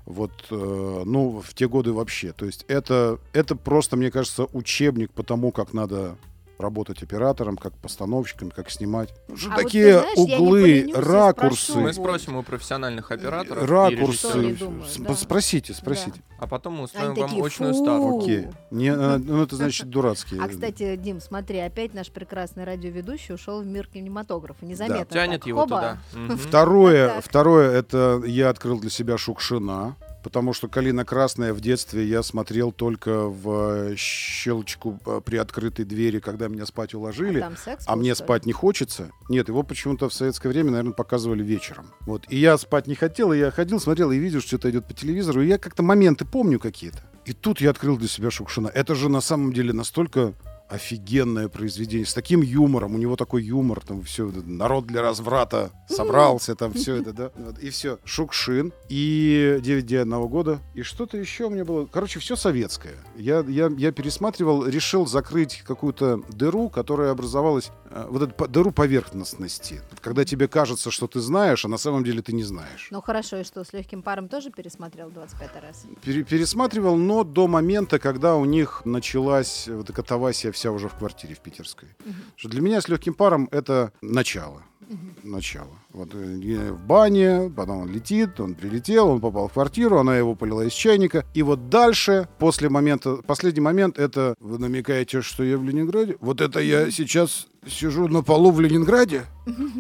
Вот, э, ну, в те годы вообще. То есть это, это просто, мне кажется, учебник по тому, как надо работать оператором, как постановщиком, как снимать. Уже А вот такие знаешь, я не углы, ракурсы. спрошу. Мы Вот. спросим у профессиональных операторов Ракурсы. да. Спросите, спросите. А потом мы Они устроим вам такие, очную ставку. Окей. Не, э, ну, это значит дурацкие. А, кстати, Дим, смотри, опять наш прекрасный радиоведущий ушел в мир кинематографа. Незаметно. Тянет так. его Хоба. туда. Второе, Вот второе, это я открыл для себя Шукшина, потому что «Калина красная» в детстве я смотрел только в э, щелочку э, при открытой двери, когда меня спать уложили. Там секс А мне спать не хочется. Нет, его почему-то в советское время, наверное, показывали вечером. Вот. И я спать не хотел, и я ходил, смотрел, и видел, что это идет по телевизору, и я как-то моменты помню какие-то. И тут я открыл для себя Шукшина. Это же на самом деле настолько офигенное произведение, с таким юмором, у него такой юмор, там все, народ для разврата собрался, там все это, да, и все. Шукшин и 9 дней одного года, и что-то еще у меня было, короче, все советское. Я, я, я пересматривал, решил закрыть какую-то дыру, которая образовалась вот эту дыру поверхностности. Когда тебе кажется, что ты знаешь, а на самом деле ты не знаешь. Ну хорошо, и что, с легким паром тоже пересмотрел 25 раз? Пере- пересматривал, но до момента, когда у них началась вот эта катавасия вся уже в квартире в питерской. Что для меня с легким паром это начало. Начало. Вот э, в бане, потом он летит, он прилетел, он попал в квартиру, она его полила из чайника. И вот дальше, после момента, последний момент, это вы намекаете, что я в Ленинграде? Вот это я сейчас сижу на полу в Ленинграде?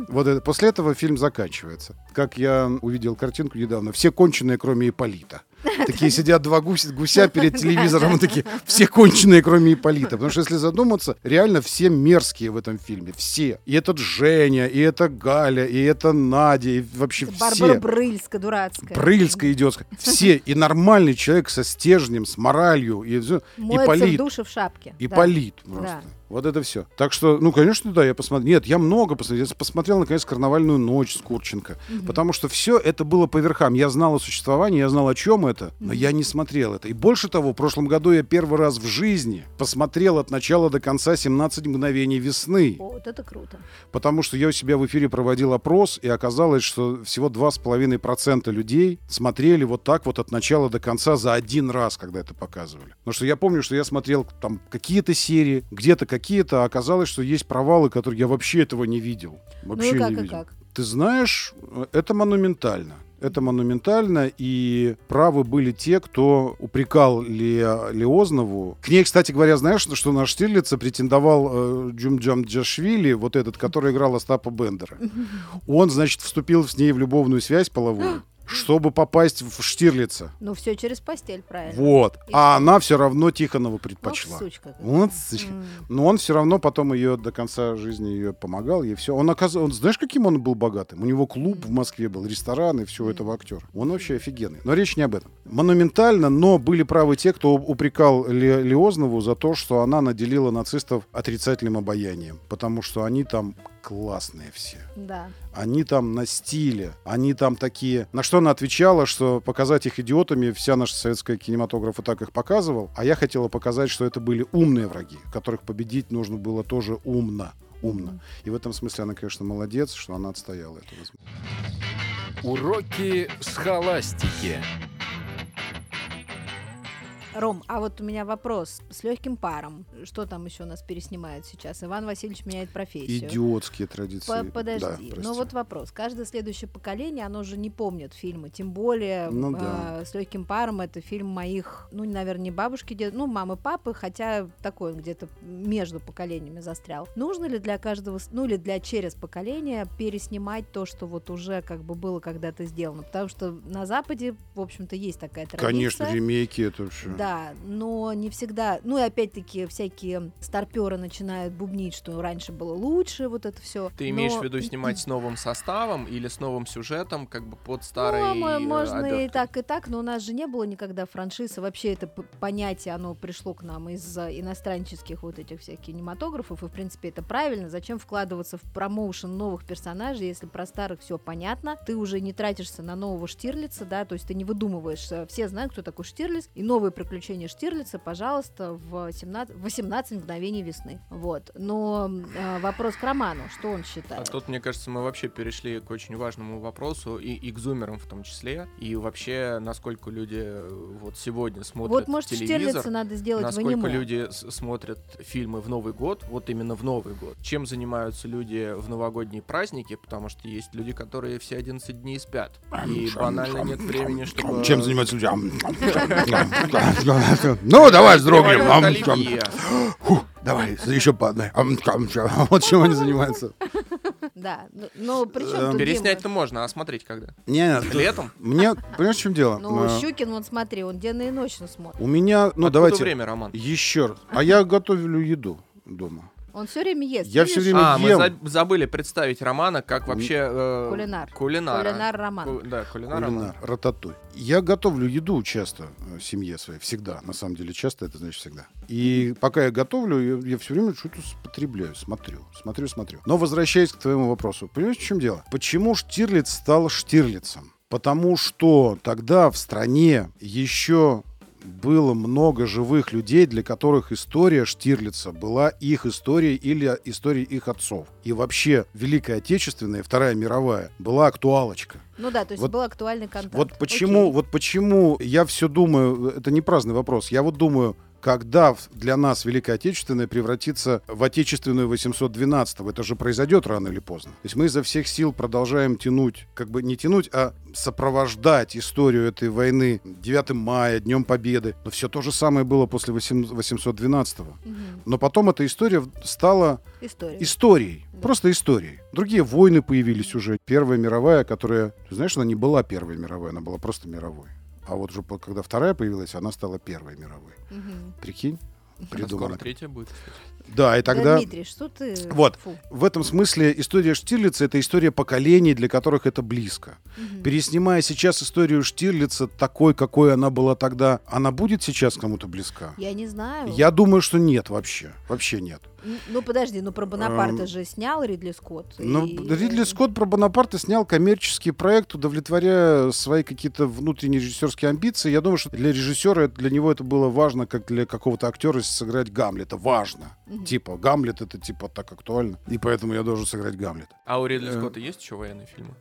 Вот это, после этого фильм заканчивается. Как я увидел картинку недавно, все конченые, кроме Иполита. Такие сидят два гуся, гуся перед телевизором, и такие все конченые, кроме Иполита. Потому что если задуматься, реально все мерзкие в этом фильме. Все. И этот Женя, и это Галя, и это Надя, и вообще Барбара все. Брыльска дурацкая. Брыльская идиотская. Все. И нормальный человек со стержнем, с моралью. И, всё. Моется в Ипполит. душе в шапке. И да. просто. Да. Вот это все. Так что, ну, конечно, да, я посмотрел. Нет, я много посмотрел. Я посмотрел, наконец, «Карнавальную ночь» с Курченко. Потому что все это было по верхам. Я знал о существовании, я знал, о чем это, но я не смотрел это. И больше того, в прошлом году я первый раз в жизни посмотрел от начала до конца «17 мгновений весны». О, вот это круто. Потому что я у себя в эфире проводил опрос, и оказалось, что всего 2,5% людей смотрели вот так вот от начала до конца за один раз, когда это показывали. Потому что я помню, что я смотрел там какие-то серии, где-то какие-то, а оказалось, что есть провалы, которые я вообще этого не видел. Вообще ну и как, не и видел. как? Ты знаешь, э, это монументально. Это монументально, и правы были те, кто упрекал Ле- Леознову. К ней, кстати говоря, знаешь, что- что на Штирлица претендовал э, Джумджам Джашвили, вот этот, который играл Остапа Бендера. Он, значит, вступил с ней в любовную связь половую, чтобы попасть в Штирлица. Ну, все через постель, правильно. Вот. И А что? она все равно Тихонова предпочла. сучка. какая. Вот, сучка. М. Но он все равно потом ее до конца жизни ее помогал, ей все. Он оказывается, он знаешь, каким он был богатым? У него клуб в Москве был, ресторан и все этого актера. Он вообще офигенный. Но речь не об этом. Монументально, но были правы те, кто упрекал Ле- Леознову за то, что она наделила нацистов отрицательным обаянием, потому что они там классные все. Да. Они там на стиле, они там такие. На что она отвечала, что показать их идиотами, вся наша советская кинематограф и так их показывал, а я хотела показать, что это были умные враги, которых победить нужно было тоже умно. Умно. И в этом смысле она, конечно, молодец, что она отстояла эту возможность. Уроки схоластики. Ром, а вот у меня вопрос с легким паром. Что там еще у нас переснимают сейчас? Иван Васильевич меняет профессию. Идиотские традиции. По- Да, Подожди, прости. ну вот вопрос. Каждое следующее поколение, оно же не помнит фильмы, тем более Ну э, да. с легким паром это фильм моих, ну, наверное, не бабушки, дед, ну, мамы, папы, хотя такой он где-то между поколениями застрял. Нужно ли для каждого, ну, или для через поколение переснимать то, что вот уже как бы было когда-то сделано? Потому что на Западе, в общем-то, есть такая традиция. Конечно, ремейки это вообще. Да, но не всегда. Ну и опять-таки всякие старперы начинают бубнить, что раньше было лучше, вот это все. Ты имеешь в виду снимать с новым составом или с новым сюжетом, как бы под Ну, мо- э, можно и оберткой? так, и так, но у нас же не было никогда франшизы. Вообще это понятие, оно пришло к нам из э, иностранческих вот этих всех кинематографов, и в принципе это правильно. Зачем вкладываться в промоушен новых персонажей, если про старых все понятно? Ты уже не тратишься на нового Штирлица, да, то есть ты не выдумываешь. э, Все знают, кто такой Штирлиц, и новые приключения Штирлица, пожалуйста, в 17, 18 мгновений весны. Вот. Но э, вопрос к Роману, что он А считает? тут, мне кажется, мы вообще перешли к очень важному вопросу, и, и к зумерам в том числе, и вообще, насколько люди э, вот сегодня смотрят Вот, может, телевизор, Штирлица надо сделать в насколько люди с- смотрят фильмы в Новый год, вот именно в Новый год. Чем занимаются люди в новогодние праздники, потому что есть люди, которые все 11 дней спят, и банально нет времени, чтобы... Чем занимаются люди? Ну, давай вздрогнем. Давай, еще по одной. Вот чем они занимаются. Да, ну, ну причем Переснять-то можно, а смотреть когда? Не, Летом? мне, понимаешь, в чем дело? Ну, Э, Щукин, вот смотри, он денно и ночно смотрит. У меня, ну давайте, время, Роман? еще раз. А я готовлю еду дома. Он все время ест. Я видишь? всё время А, мы ем. за- забыли представить Романа как вообще... э, Кулинар. Кулинара. Кулинар Роман. Ку- Да, кулинар Роман. Кулинар, рататуй. Я готовлю еду часто э, семье своей, всегда. На самом деле, часто это значит всегда. И пока я готовлю, я, все время что-то потребляю, смотрю, смотрю, смотрю. Но возвращаясь к твоему вопросу, понимаешь, в чем дело? Почему Штирлиц стал Штирлицем? Потому что тогда в стране еще было много живых людей, для которых история Штирлица была их историей или историей их отцов. И вообще Великая Отечественная Вторая мировая была актуалочка. Ну да, то есть Вот- был актуальный контент. Вот почему, Окей. вот почему я все думаю, это не праздный вопрос, я вот думаю, когда для нас Великая Отечественная превратится в Отечественную 812 это же произойдет рано или поздно. То есть мы изо всех сил продолжаем тянуть, как бы не тянуть, а сопровождать историю этой войны 9 мая, Днем Победы. Но все то же самое было после 8 812 Мгм. Но потом эта история стала История. историей. Да. Просто историей. Другие войны появились уже. Первая мировая, которая... Ты знаешь, она не была Первой мировой, она была просто мировой. А вот уже когда вторая появилась, она стала Первой мировой. Мгм. Прикинь? А Придумано. скоро третья будет. Да, и Да, тогда... Дмитрий, что ты... Вот. Фу. В этом смысле история Штирлица — это история поколений, для которых это близко. Мгм. Переснимая сейчас историю Штирлица такой, какой она была тогда, она будет сейчас кому-то близка? Я не знаю. Я думаю, что нет вообще. Вообще нет. Ну подожди, ну про Бонапарта Эм, же снял Ридли Скотт. Ну, и- Ридли Скотт про Бонапарта снял коммерческий проект, удовлетворяя свои какие-то внутренние режиссерские амбиции. Я думаю, что для режиссера, для него это было важно, как для какого-то актера сыграть Гамлета. Важно. Типа, Гамлет это типа так актуально. И поэтому я должен сыграть Гамлета. А у Ридли Э. Скотта есть еще военные фильмы?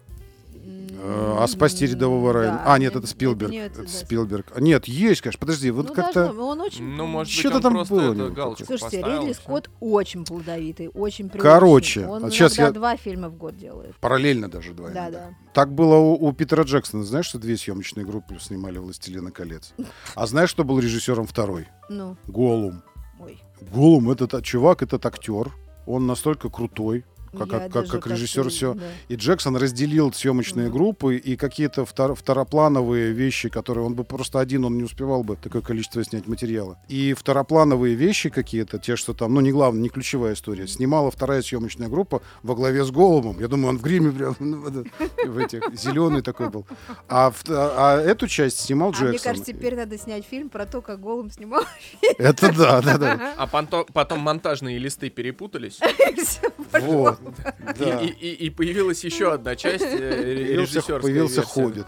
Э, А спасти рядового Райана. Да, А, нет, нет, это Спилберг. не Это да. Спилберг. А, Нет, есть, конечно. Подожди, вот Ну, как-то. он очень... Ну, может быть, Что-то он там просто было это галочку Слушайте, поставил, Ридли. Скотт очень плодовитый, очень Короче, привычный. Он вот щас иногда я- два фильма в год делает. Параллельно даже два. Да, иногда. да. Так было у, у Питера Джексона. Знаешь, что две съемочные группы снимали «Властелина колец»? А знаешь, что был режиссером второй? Ну, Голум. ой. Голум, этот а, чувак, этот актер. Он настолько крутой, как, я как, как, как режиссер все. да. И Джексон разделил съемочные Мгм. группы и какие-то втор- второплановые вещи, которые он бы просто один, он не успевал бы такое количество снять материала. И второплановые вещи какие-то, те, что там, ну не главное, не ключевая история, снимала вторая съемочная группа во главе с Голубом. Я думаю, он в гриме прям ну, в этих зеленый такой был. А, в- а эту часть снимал А Джексон. мне кажется, теперь надо снять фильм про то, как Голум снимал. Это да, да, да. А потом монтажные листы перепутались, Вот. И, Да. и- и- и появилась еще одна часть э, Появился, режиссерская появился версия. Хоббит.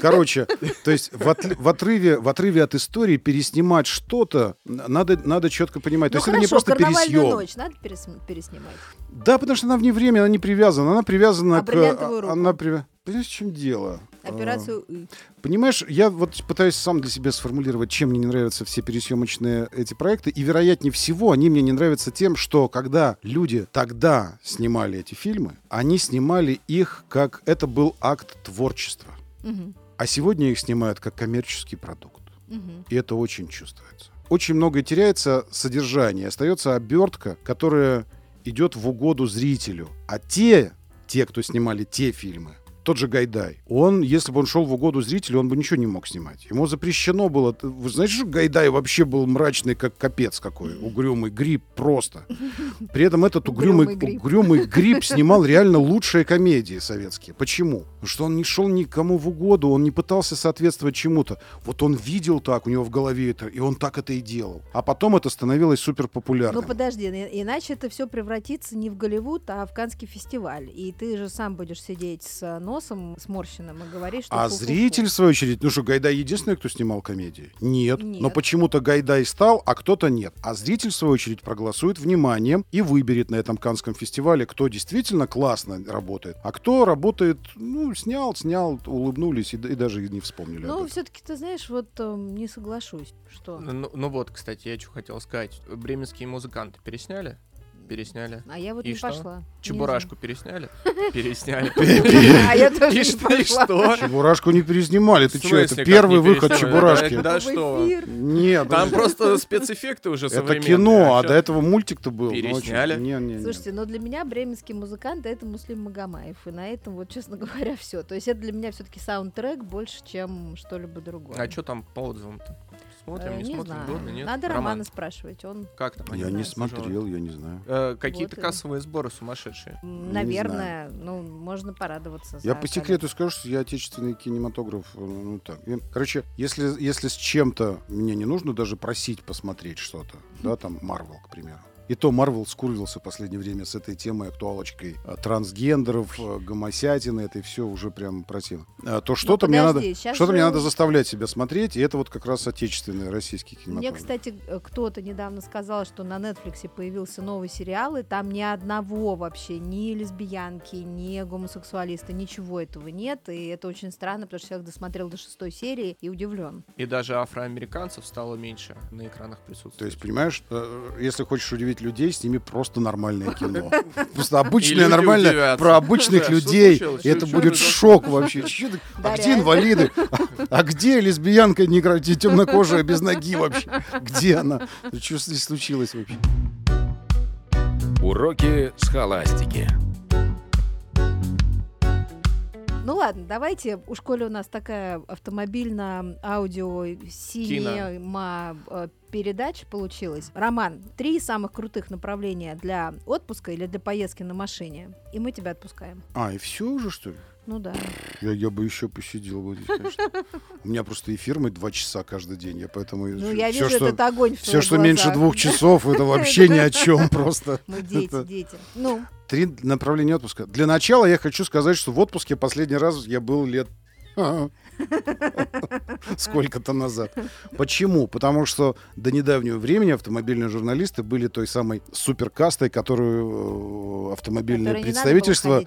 Короче, то есть в, отрыве, в отрыве от истории переснимать что-то надо, надо четко понимать. То Ну есть это не хорошо, просто «Карнавальную пересъем. ночь» надо перес- переснимать? Да, потому что она вне времени, она не привязана. Она привязана А к... «Бриллиантовую руку»? Она при- Понимаешь, в чем дело? Операцию «И». А, Понимаешь, я вот пытаюсь сам для себя сформулировать, чем мне не нравятся все пересъемочные эти проекты. И, вероятнее всего, они мне не нравятся тем, что когда люди тогда снимали эти фильмы, они снимали их как это был акт творчества. Мгм, А сегодня их снимают как коммерческий продукт. мгм. И это очень чувствуется. Очень многое теряется содержание. Остается обертка, которая идет в угоду зрителю. А те, те, кто снимали те фильмы, тот же Гайдай, он, если бы он шел в угоду зрителю, он бы ничего не мог снимать. Ему запрещено было... Вы знаете, что Гайдай вообще был мрачный, как капец какой, угрюмый гриб просто. При этом этот угрюмый, Угрюмый гриб. угрюмый гриб снимал реально лучшие комедии советские. Почему? Потому что он не шел никому в угоду, он не пытался соответствовать чему-то. Вот он видел так, у него в голове это, и он так это и делал. А потом это становилось супер популярным. Ну подожди, иначе это все превратится не в Голливуд, а в Канский фестиваль. И ты же сам будешь сидеть с носом сморщенным и говорить, что А фу-фу-фу. зритель, в свою очередь, ну что, Гайдай единственный, кто снимал комедии? Нет. Нет. Но почему-то Гайдай стал, а кто-то нет. А зритель, в свою очередь, проголосует вниманием и выберет на этом Канском фестивале, кто действительно классно работает, а кто работает, ну, снял, снял, улыбнулись и, и даже не вспомнили Ну, все-таки, ты знаешь, вот эм, не соглашусь, что... Ну, ну вот, кстати, я что хотел сказать. Бременские музыканты пересняли? Пересняли. А я вот И не что? пошла. Не Чебурашку пересняли? Пересняли. знаю. А я тоже И не пошла. что? Чебурашку не переснимали, ты что, это первый не выход? Чебурашки. Да, что? Нет, Там просто спецэффекты уже это современные. кино, а чё? до этого мультик-то был. ну, Пересняли? Не, не, не. Слушайте, но для меня бременский музыкант это Муслим Магомаев. И на этом, вот, честно говоря, все. То есть это для меня все-таки саундтрек больше, чем что-либо другое. А что там по отзывам-то? Смотрим, Э, не, не смотрим, знаю. годно, нет? Надо Роман, Романа спрашивать. Он, Как там? Я не смотрел, я не знаю. Э, Какие-то Вот и- кассовые сборы сумасшедшие. наверное, ну, можно порадоваться. Я по секрету скажу, что я отечественный кинематограф, э, ну так. Я- Короче, если, если с чем-то мне не нужно даже просить посмотреть что-то, да, там Марвел, к примеру. И то Марвел скурвился в последнее время с этой темой, актуалочкой а, трансгендеров, а, гомосятины, это все уже прям противно. А, то что-то мне надо, что-то мне надо заставлять себя смотреть, и это вот как раз отечественный российский Мне, кинематограф. кстати, э, кто-то недавно сказал, что на Netflix появился новый сериал, и там ни одного вообще, ни лесбиянки, ни гомосексуалиста, ничего этого нет. И это очень странно, потому что человек досмотрел до шестой серии и удивлен. И даже афроамериканцев стало меньше на экранах То присутствовать. есть, понимаешь, э, если хочешь удивить людей, сними просто нормальное кино. Просто обычное, нормальное, про обычных людей. И это будет шок вообще. А где инвалиды? А- где лесбиянка темнокожая без ноги вообще? Где она? Что здесь случилось вообще? Уроки схоластики. Ну ладно, давайте, у школе у нас такая автомобильно-аудио синема э, передача получилась. Роман, три самых крутых направления для отпуска или для поездки на машине, и мы тебя отпускаем. А, и все уже, что ли? Ну да. Я, я бы еще посидел бы здесь, конечно. У меня просто эфир мы два часа каждый день, я поэтому... Ну я все, вижу что, этот огонь в все, что меньше глазах. двух часов, это вообще ни о чем просто. Мы дети, дети. Ну, Три направления отпуска. Для начала я хочу сказать, что в отпуске последний раз я был лет сколько-то назад. Почему? Потому что до недавнего времени автомобильные журналисты были той самой суперкастой, которую э, автомобильное представительство.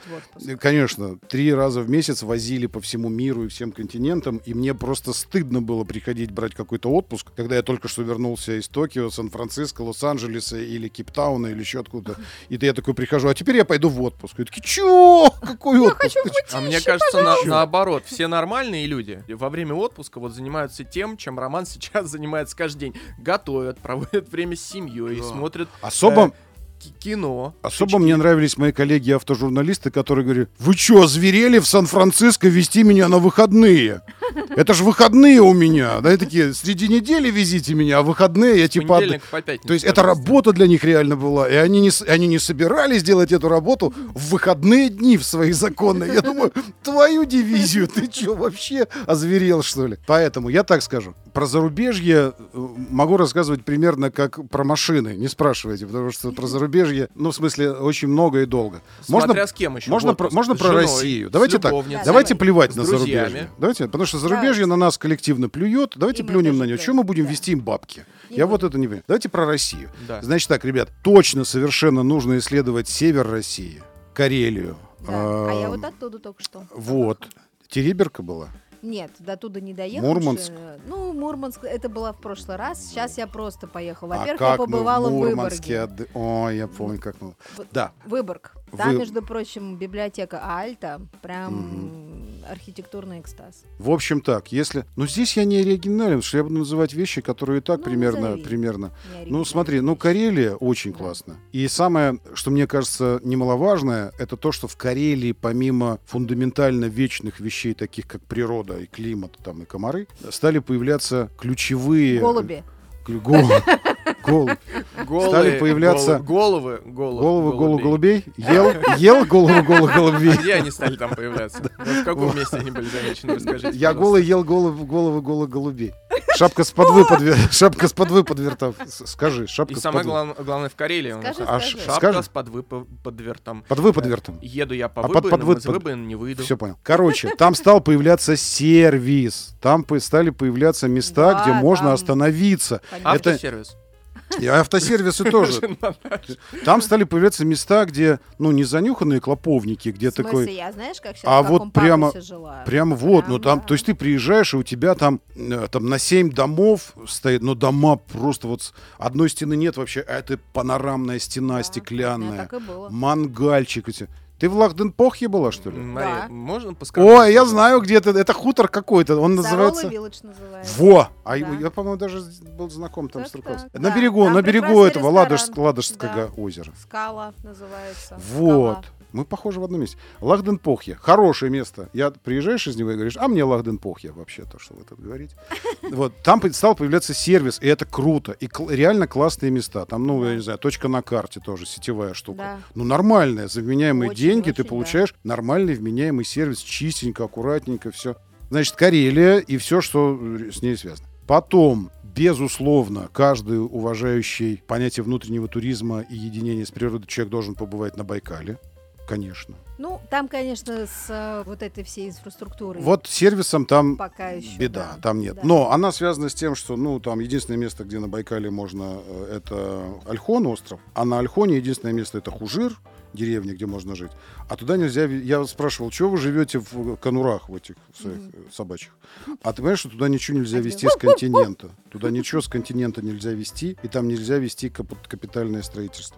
Э, Конечно, три раза в месяц возили по всему миру и всем континентам, и мне просто стыдно было приходить брать какой-то отпуск, когда я только что вернулся из Токио, Сан-Франциско, Лос-Анджелеса или Кейптауна или еще откуда. И я такой прихожу, а теперь я пойду в отпуск. И такие, чё? Какой отпуск? Ты чё?» А мне кажется, на- наоборот, все нормальные люди во время отпуска вот занимаются тем, чем Роман сейчас занимается каждый день. Готовят, проводят время с семьей, Да. смотрят Особо, э, ки- кино. особо мне нравились мои коллеги-автожурналисты, которые говорили, вы чё, зверели в Сан-Франциско вести меня на выходные? Это же выходные у меня. Да, и такие, среди недели везите меня, а выходные я типа... понедельника по пятницу, То есть это работа для них реально была, и они не, они не собирались делать эту работу в выходные дни в свои законные. Я думаю, твою дивизию, ты что, вообще озверел, что ли? Поэтому я так скажу, про зарубежье э, могу рассказывать примерно как про машины, не спрашивайте, потому что про зарубежье, ну, в смысле, очень много и долго. Смотря Можно, с кем еще. можно, про, можно про Россию. Давайте так, давайте Давай. плевать на зарубежье. Давайте, потому что зарубежье Давайте. на нас коллективно плюет, давайте плюнем на него. плюем, Чем мы будем вести им бабки? Я вот это не понимаю. Давайте про Россию. Значит так, ребят, точно совершенно нужно исследовать север России, Карелию. А я А, вот оттуда только что. Вот. Териберка была. Нет, до туда не доехал. Мурманск? Ну, Мурманск, это было в прошлый раз. Сейчас я просто поехала. а Во-первых, как я побывала мы в в Мурманске? Выборге. отды- Ой, я помню, как мы... В- Да, Выборг. Там, Вы- между прочим, библиотека Альта. Прям архитектурный экстаз. в общем так, если... Ну, здесь я не оригинален, что я буду называть вещи, которые и так Ну, примерно, назови. примерно Ну, смотри, ну, Карелия очень Да. классно. И самое, что мне кажется немаловажное, это то, что в Карелии, помимо фундаментально вечных вещей, таких как природа и климат, там, и комары, стали появляться ключевые... Голуби. Голуби. Голубь. Голые Стали появляться головы, голов, Головы голу голубей. голубей. Ел, ел голову голу голубей. А Где они стали там появляться? Вот В каком месте они были замечены? Расскажите. Я голый ел голову, головы голых голубей. Шапка с подвы подвер... Шапка с подвы подвертав. С- Скажи, шапка И с самое подвы. главное, главное в Карелии. у нас Скажи, А скажи. Шапка скажи. с подвы по- подвертом. Подвы подвертом. Еду я по А под- подвы- из под- выбоин не выйду. Все понял. Короче, там стал появляться сервис. Там стали появляться места, Да, где можно там- остановиться. Это- Автосервис. И автосервисы тоже. Там стали появляться места, где, ну, не занюханные клоповники, где В смысле, такой... я знаешь, как сейчас А вот прямо- жила? Прямо вот, ну там, то есть ты приезжаешь, и у тебя там, э, там на 7 домов стоит, ну дома просто вот одной стены нет вообще, а это панорамная стена стеклянная, так и было. мангальчик эти. Ты в Лахденпохе была, что ли? Мария, Да. можно подсказать? Ой, я знаю, где это, это хутор какой-то, он называется... Сарола Вилледж называется. Во! А Да. я, по-моему, даже был знаком там Так, с Тарковским. так, На да. берегу, Там на берегу этого. Ладож- Ладожского озера. Скала называется. Вот. Скала. Мы похожи в одном месте. Лахденпохье. Хорошее место. Я приезжаешь из него и говоришь, а мне Лахденпохье вообще то, что вы тут говорите. Вот. Там стал появляться сервис, и это круто. И кл- реально классные места. Там, ну, я не знаю, точка на карте тоже, сетевая штука. Да. Ну, нормальная. За вменяемые Очень, деньги ты получаешь нормальный вменяемый сервис. Чистенько, аккуратненько, все. Значит, Карелия и все, что э, с ней связано. Потом Безусловно, каждый уважающий понятие внутреннего туризма и единения с природой человек должен побывать на Байкале. Конечно. Ну, там, конечно, с э, вот этой всей инфраструктурой. Вот сервисом там пока еще. беда, да. там нет. Да. Но она связана с тем, что, ну, там единственное место, где на Байкале можно, э, это Альхон остров, а на Альхоне единственное место это Хужир, деревня, где можно жить. А туда нельзя... Я спрашивал, чего вы живете в конурах в этих своих э, собачьих? А ты понимаешь, что туда ничего нельзя везти с континента. Туда ничего с континента нельзя везти, и там нельзя вести кап- капитальное строительство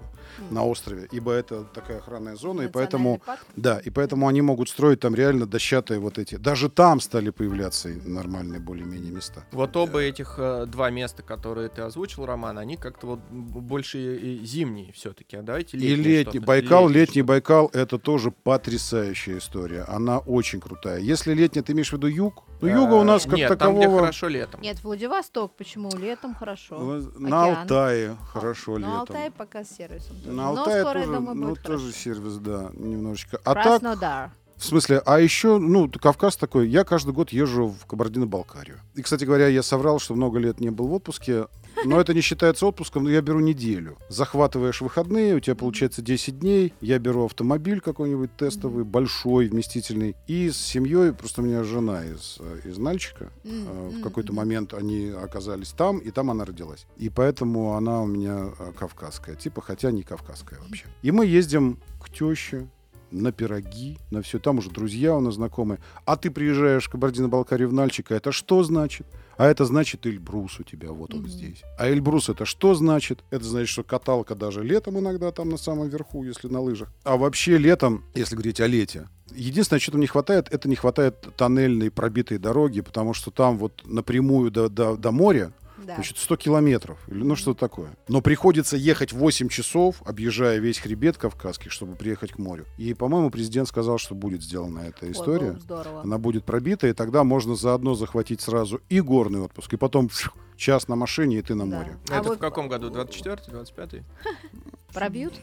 на острове, ибо это такая охранная зона, и поэтому... Парк. Да, и поэтому они могут строить там реально дощатые вот эти. Даже там стали появляться и нормальные более-менее места. Вот оба этих э, два места, которые ты озвучил, Роман, они как-то вот больше и зимние все-таки. А давайте И летние летний что-то. Байкал, летний. Байкал это тоже потрясающая история. Она очень крутая. Если летний, ты имеешь в виду юг? Ну, юга у нас Э, как Нет, там, где такового. хорошо летом. Нет, Владивосток, почему? Летом хорошо. Ну, На Океан. Алтае хорошо Но летом. Алтай пока с сервисом. тоже. На Но Алтае я тоже, думаю, ну, будет тоже хорошо. сервис, да, немножечко. А так. В смысле, а еще, ну, Кавказ такой, я каждый год езжу в Кабардино-Балкарию. И, кстати говоря, я соврал, что много лет не был в отпуске, но это не считается отпуском, но я беру неделю. Захватываешь выходные, у тебя получается 10 дней, я беру автомобиль какой-нибудь тестовый, большой, вместительный, и с семьей, просто у меня жена из, э, из Нальчика, э, в какой-то момент они оказались там, и там она родилась. И поэтому она у меня э, кавказская, типа, хотя не кавказская вообще. И мы ездим к теще, на пироги, на все. Там уже друзья у нас знакомые. А ты приезжаешь в Кабардино-Балкарию в Нальчик, а это что значит? А это значит Эльбрус у тебя, вот он Мгм. здесь. А Эльбрус это что значит? Это значит, что каталка даже летом иногда там на самом верху, если на лыжах. А вообще летом, если говорить о лете, единственное, что там не хватает, это не хватает тоннельной пробитой дороги, потому что там вот напрямую до, до, до моря Да. Значит, 100 километров, или ну что такое. Но приходится ехать 8 часов, объезжая весь хребет Кавказский, чтобы приехать к морю. И, по-моему, президент сказал, что будет сделана эта Ой, история. было бы здорово. Она будет пробита, и тогда можно заодно захватить сразу и горный отпуск, и потом час на машине, и ты на Да. море. А Это вот в каком году? 24-й, 25-й? Пробьют?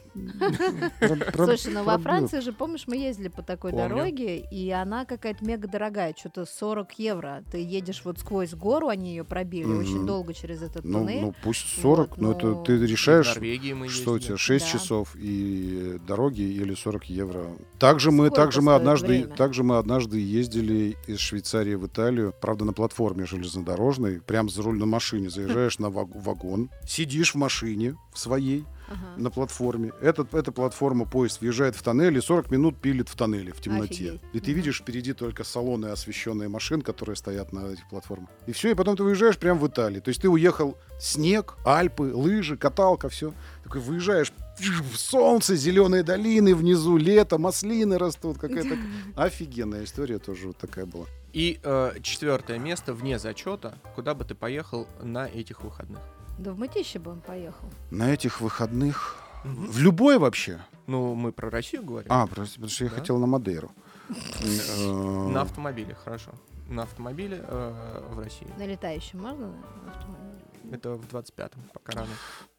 Про- про- Слушай, ну во. Франции же, помнишь, мы ездили по такой дороге, и она какая-то мега дорогая, что-то 40 евро. Ты едешь вот сквозь гору, они ее пробили очень долго через этот Ну, туннель. ну, пусть 40, Вот, но это но- ты В решаешь, Норвегии мы что у тебя 6 Да. часов и дороги или 40 евро. Также мы, также мы однажды, также мы однажды ездили из Швейцарии в Италию, правда на платформе железнодорожной, прям за руль на машине заезжаешь на ваг- вагон, сидишь в машине в своей Ага. на платформе. Этот, эта платформа поезд въезжает в тоннель и 40 минут пилит в тоннеле в темноте. Офигеть. И ты видишь впереди только салоны освещенные машин, которые стоят на этих платформах. И все, и потом ты выезжаешь прямо в Италии. То есть ты уехал снег, Альпы, лыжи, каталка, все. Такой выезжаешь в солнце, зеленые долины, внизу лето, маслины растут. Какая-то офигенная история тоже вот такая была. И э, четвертое место вне зачета, куда бы ты поехал на этих выходных? Да в Мытище бы он поехал. На этих выходных... В любой вообще? Ну, мы про Россию говорим. А, прости, потому что я Да. хотел на Мадейру. Э, На автомобиле, хорошо. На автомобиле э, в России. На летающем можно на автомобиле? Это в 25-м, пока рано.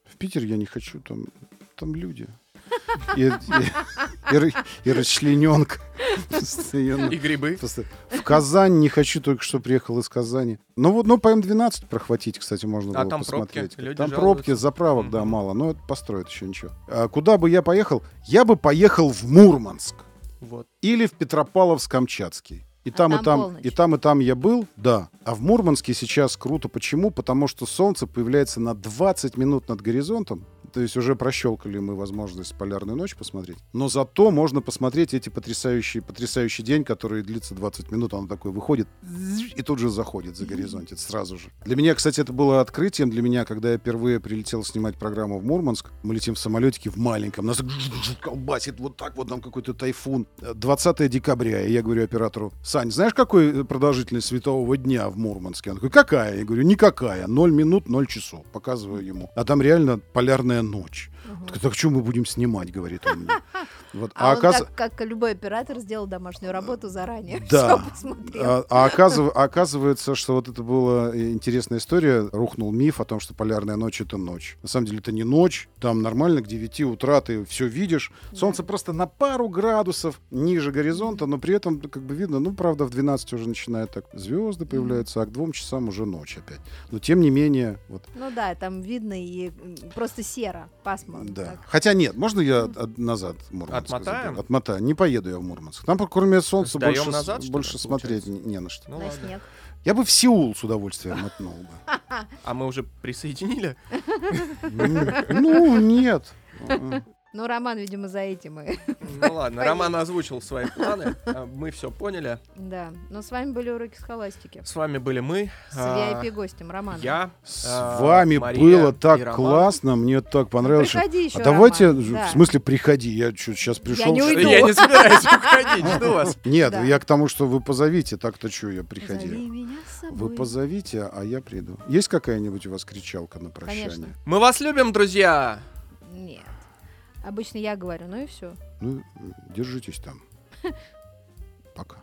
В Питер я не хочу, там, там люди. И, и, и, расчлененка. Постоянно. И грибы. Просто В Казань не хочу, только что приехал из Казани. Ну вот, ну по М12 прохватить, кстати, можно А было там пробки? посмотреть. Люди там жалуются. пробки, заправок, да, Мгм. мало. Но это построят еще ничего. А куда бы я поехал? Я бы поехал в Мурманск. Вот. Или в Петропавловск-Камчатский. И А там, там и там, полночь. и там, и там я был, да. А в Мурманске сейчас круто. Почему? Потому что солнце появляется на 20 минут над горизонтом. То есть уже прощелкали мы возможность полярную ночь посмотреть. Но зато можно посмотреть эти потрясающие, потрясающий день, который длится 20 минут. Он такой выходит и тут же заходит за горизонт сразу же. Для меня, кстати, это было открытием для меня, когда я впервые прилетел снимать программу в Мурманск. Мы летим в самолетике в маленьком. Нас колбасит вот так вот нам какой-то тайфун. 20 декабря. И я говорю оператору, Сань, знаешь, какой продолжительность светового дня в Мурманске? Он такой, какая? Я говорю, никакая. 0 минут, 0 часов. Показываю ему. А там реально полярная ночь. Мгм. Так, так что мы будем снимать, говорит он мне. Вот. А, он, оказ- как, как любой оператор, сделал домашнюю работу заранее. Да. А, а оказыв- оказывается, что вот это была э, интересная история. Рухнул миф о том, что полярная ночь это ночь. На самом деле это не ночь. Там нормально к 9 утра ты все видишь. Солнце просто на пару градусов ниже горизонта, но при этом как бы видно, ну, правда, в 12 уже начинает так звезды появляются, а к двум часам уже ночь опять. Но тем не менее, вот, Ну да, там видно и просто серо, пасмурно. Да. так. Хотя нет, можно я от- назад Мурманск Отмотаем? Отмотаю. Не поеду я в Мурманск. Там, кроме солнца, Сдаем больше, назад, ли, больше смотреть не, не на что. Ну На ладно. снег. Я бы в Сеул с удовольствием мотнул бы. А мы уже присоединили? Ну, нет. Ну, Роман, видимо, за этим и... Ну ладно, Роман озвучил свои планы, а мы все поняли. Да. Но с вами были уроки схоластики. С вами были мы. С а, VIP-гостем Романом. Я. С а, вами было так Роман. классно, мне так понравилось. что- приходи еще, А давайте, Роман, в смысле, приходи. Я сейчас пришел. не что ли? уйду. Я не собираюсь уходить, жду вас. Нет, я к тому, что вы позовите, так-то что, я приходи. Зови меня с собой. Вы позовите, а я приду. Есть какая-нибудь у вас кричалка на прощание? Конечно. Мы вас любим, друзья! Нет. Обычно я говорю, ну и все. Ну, держитесь там. Пока.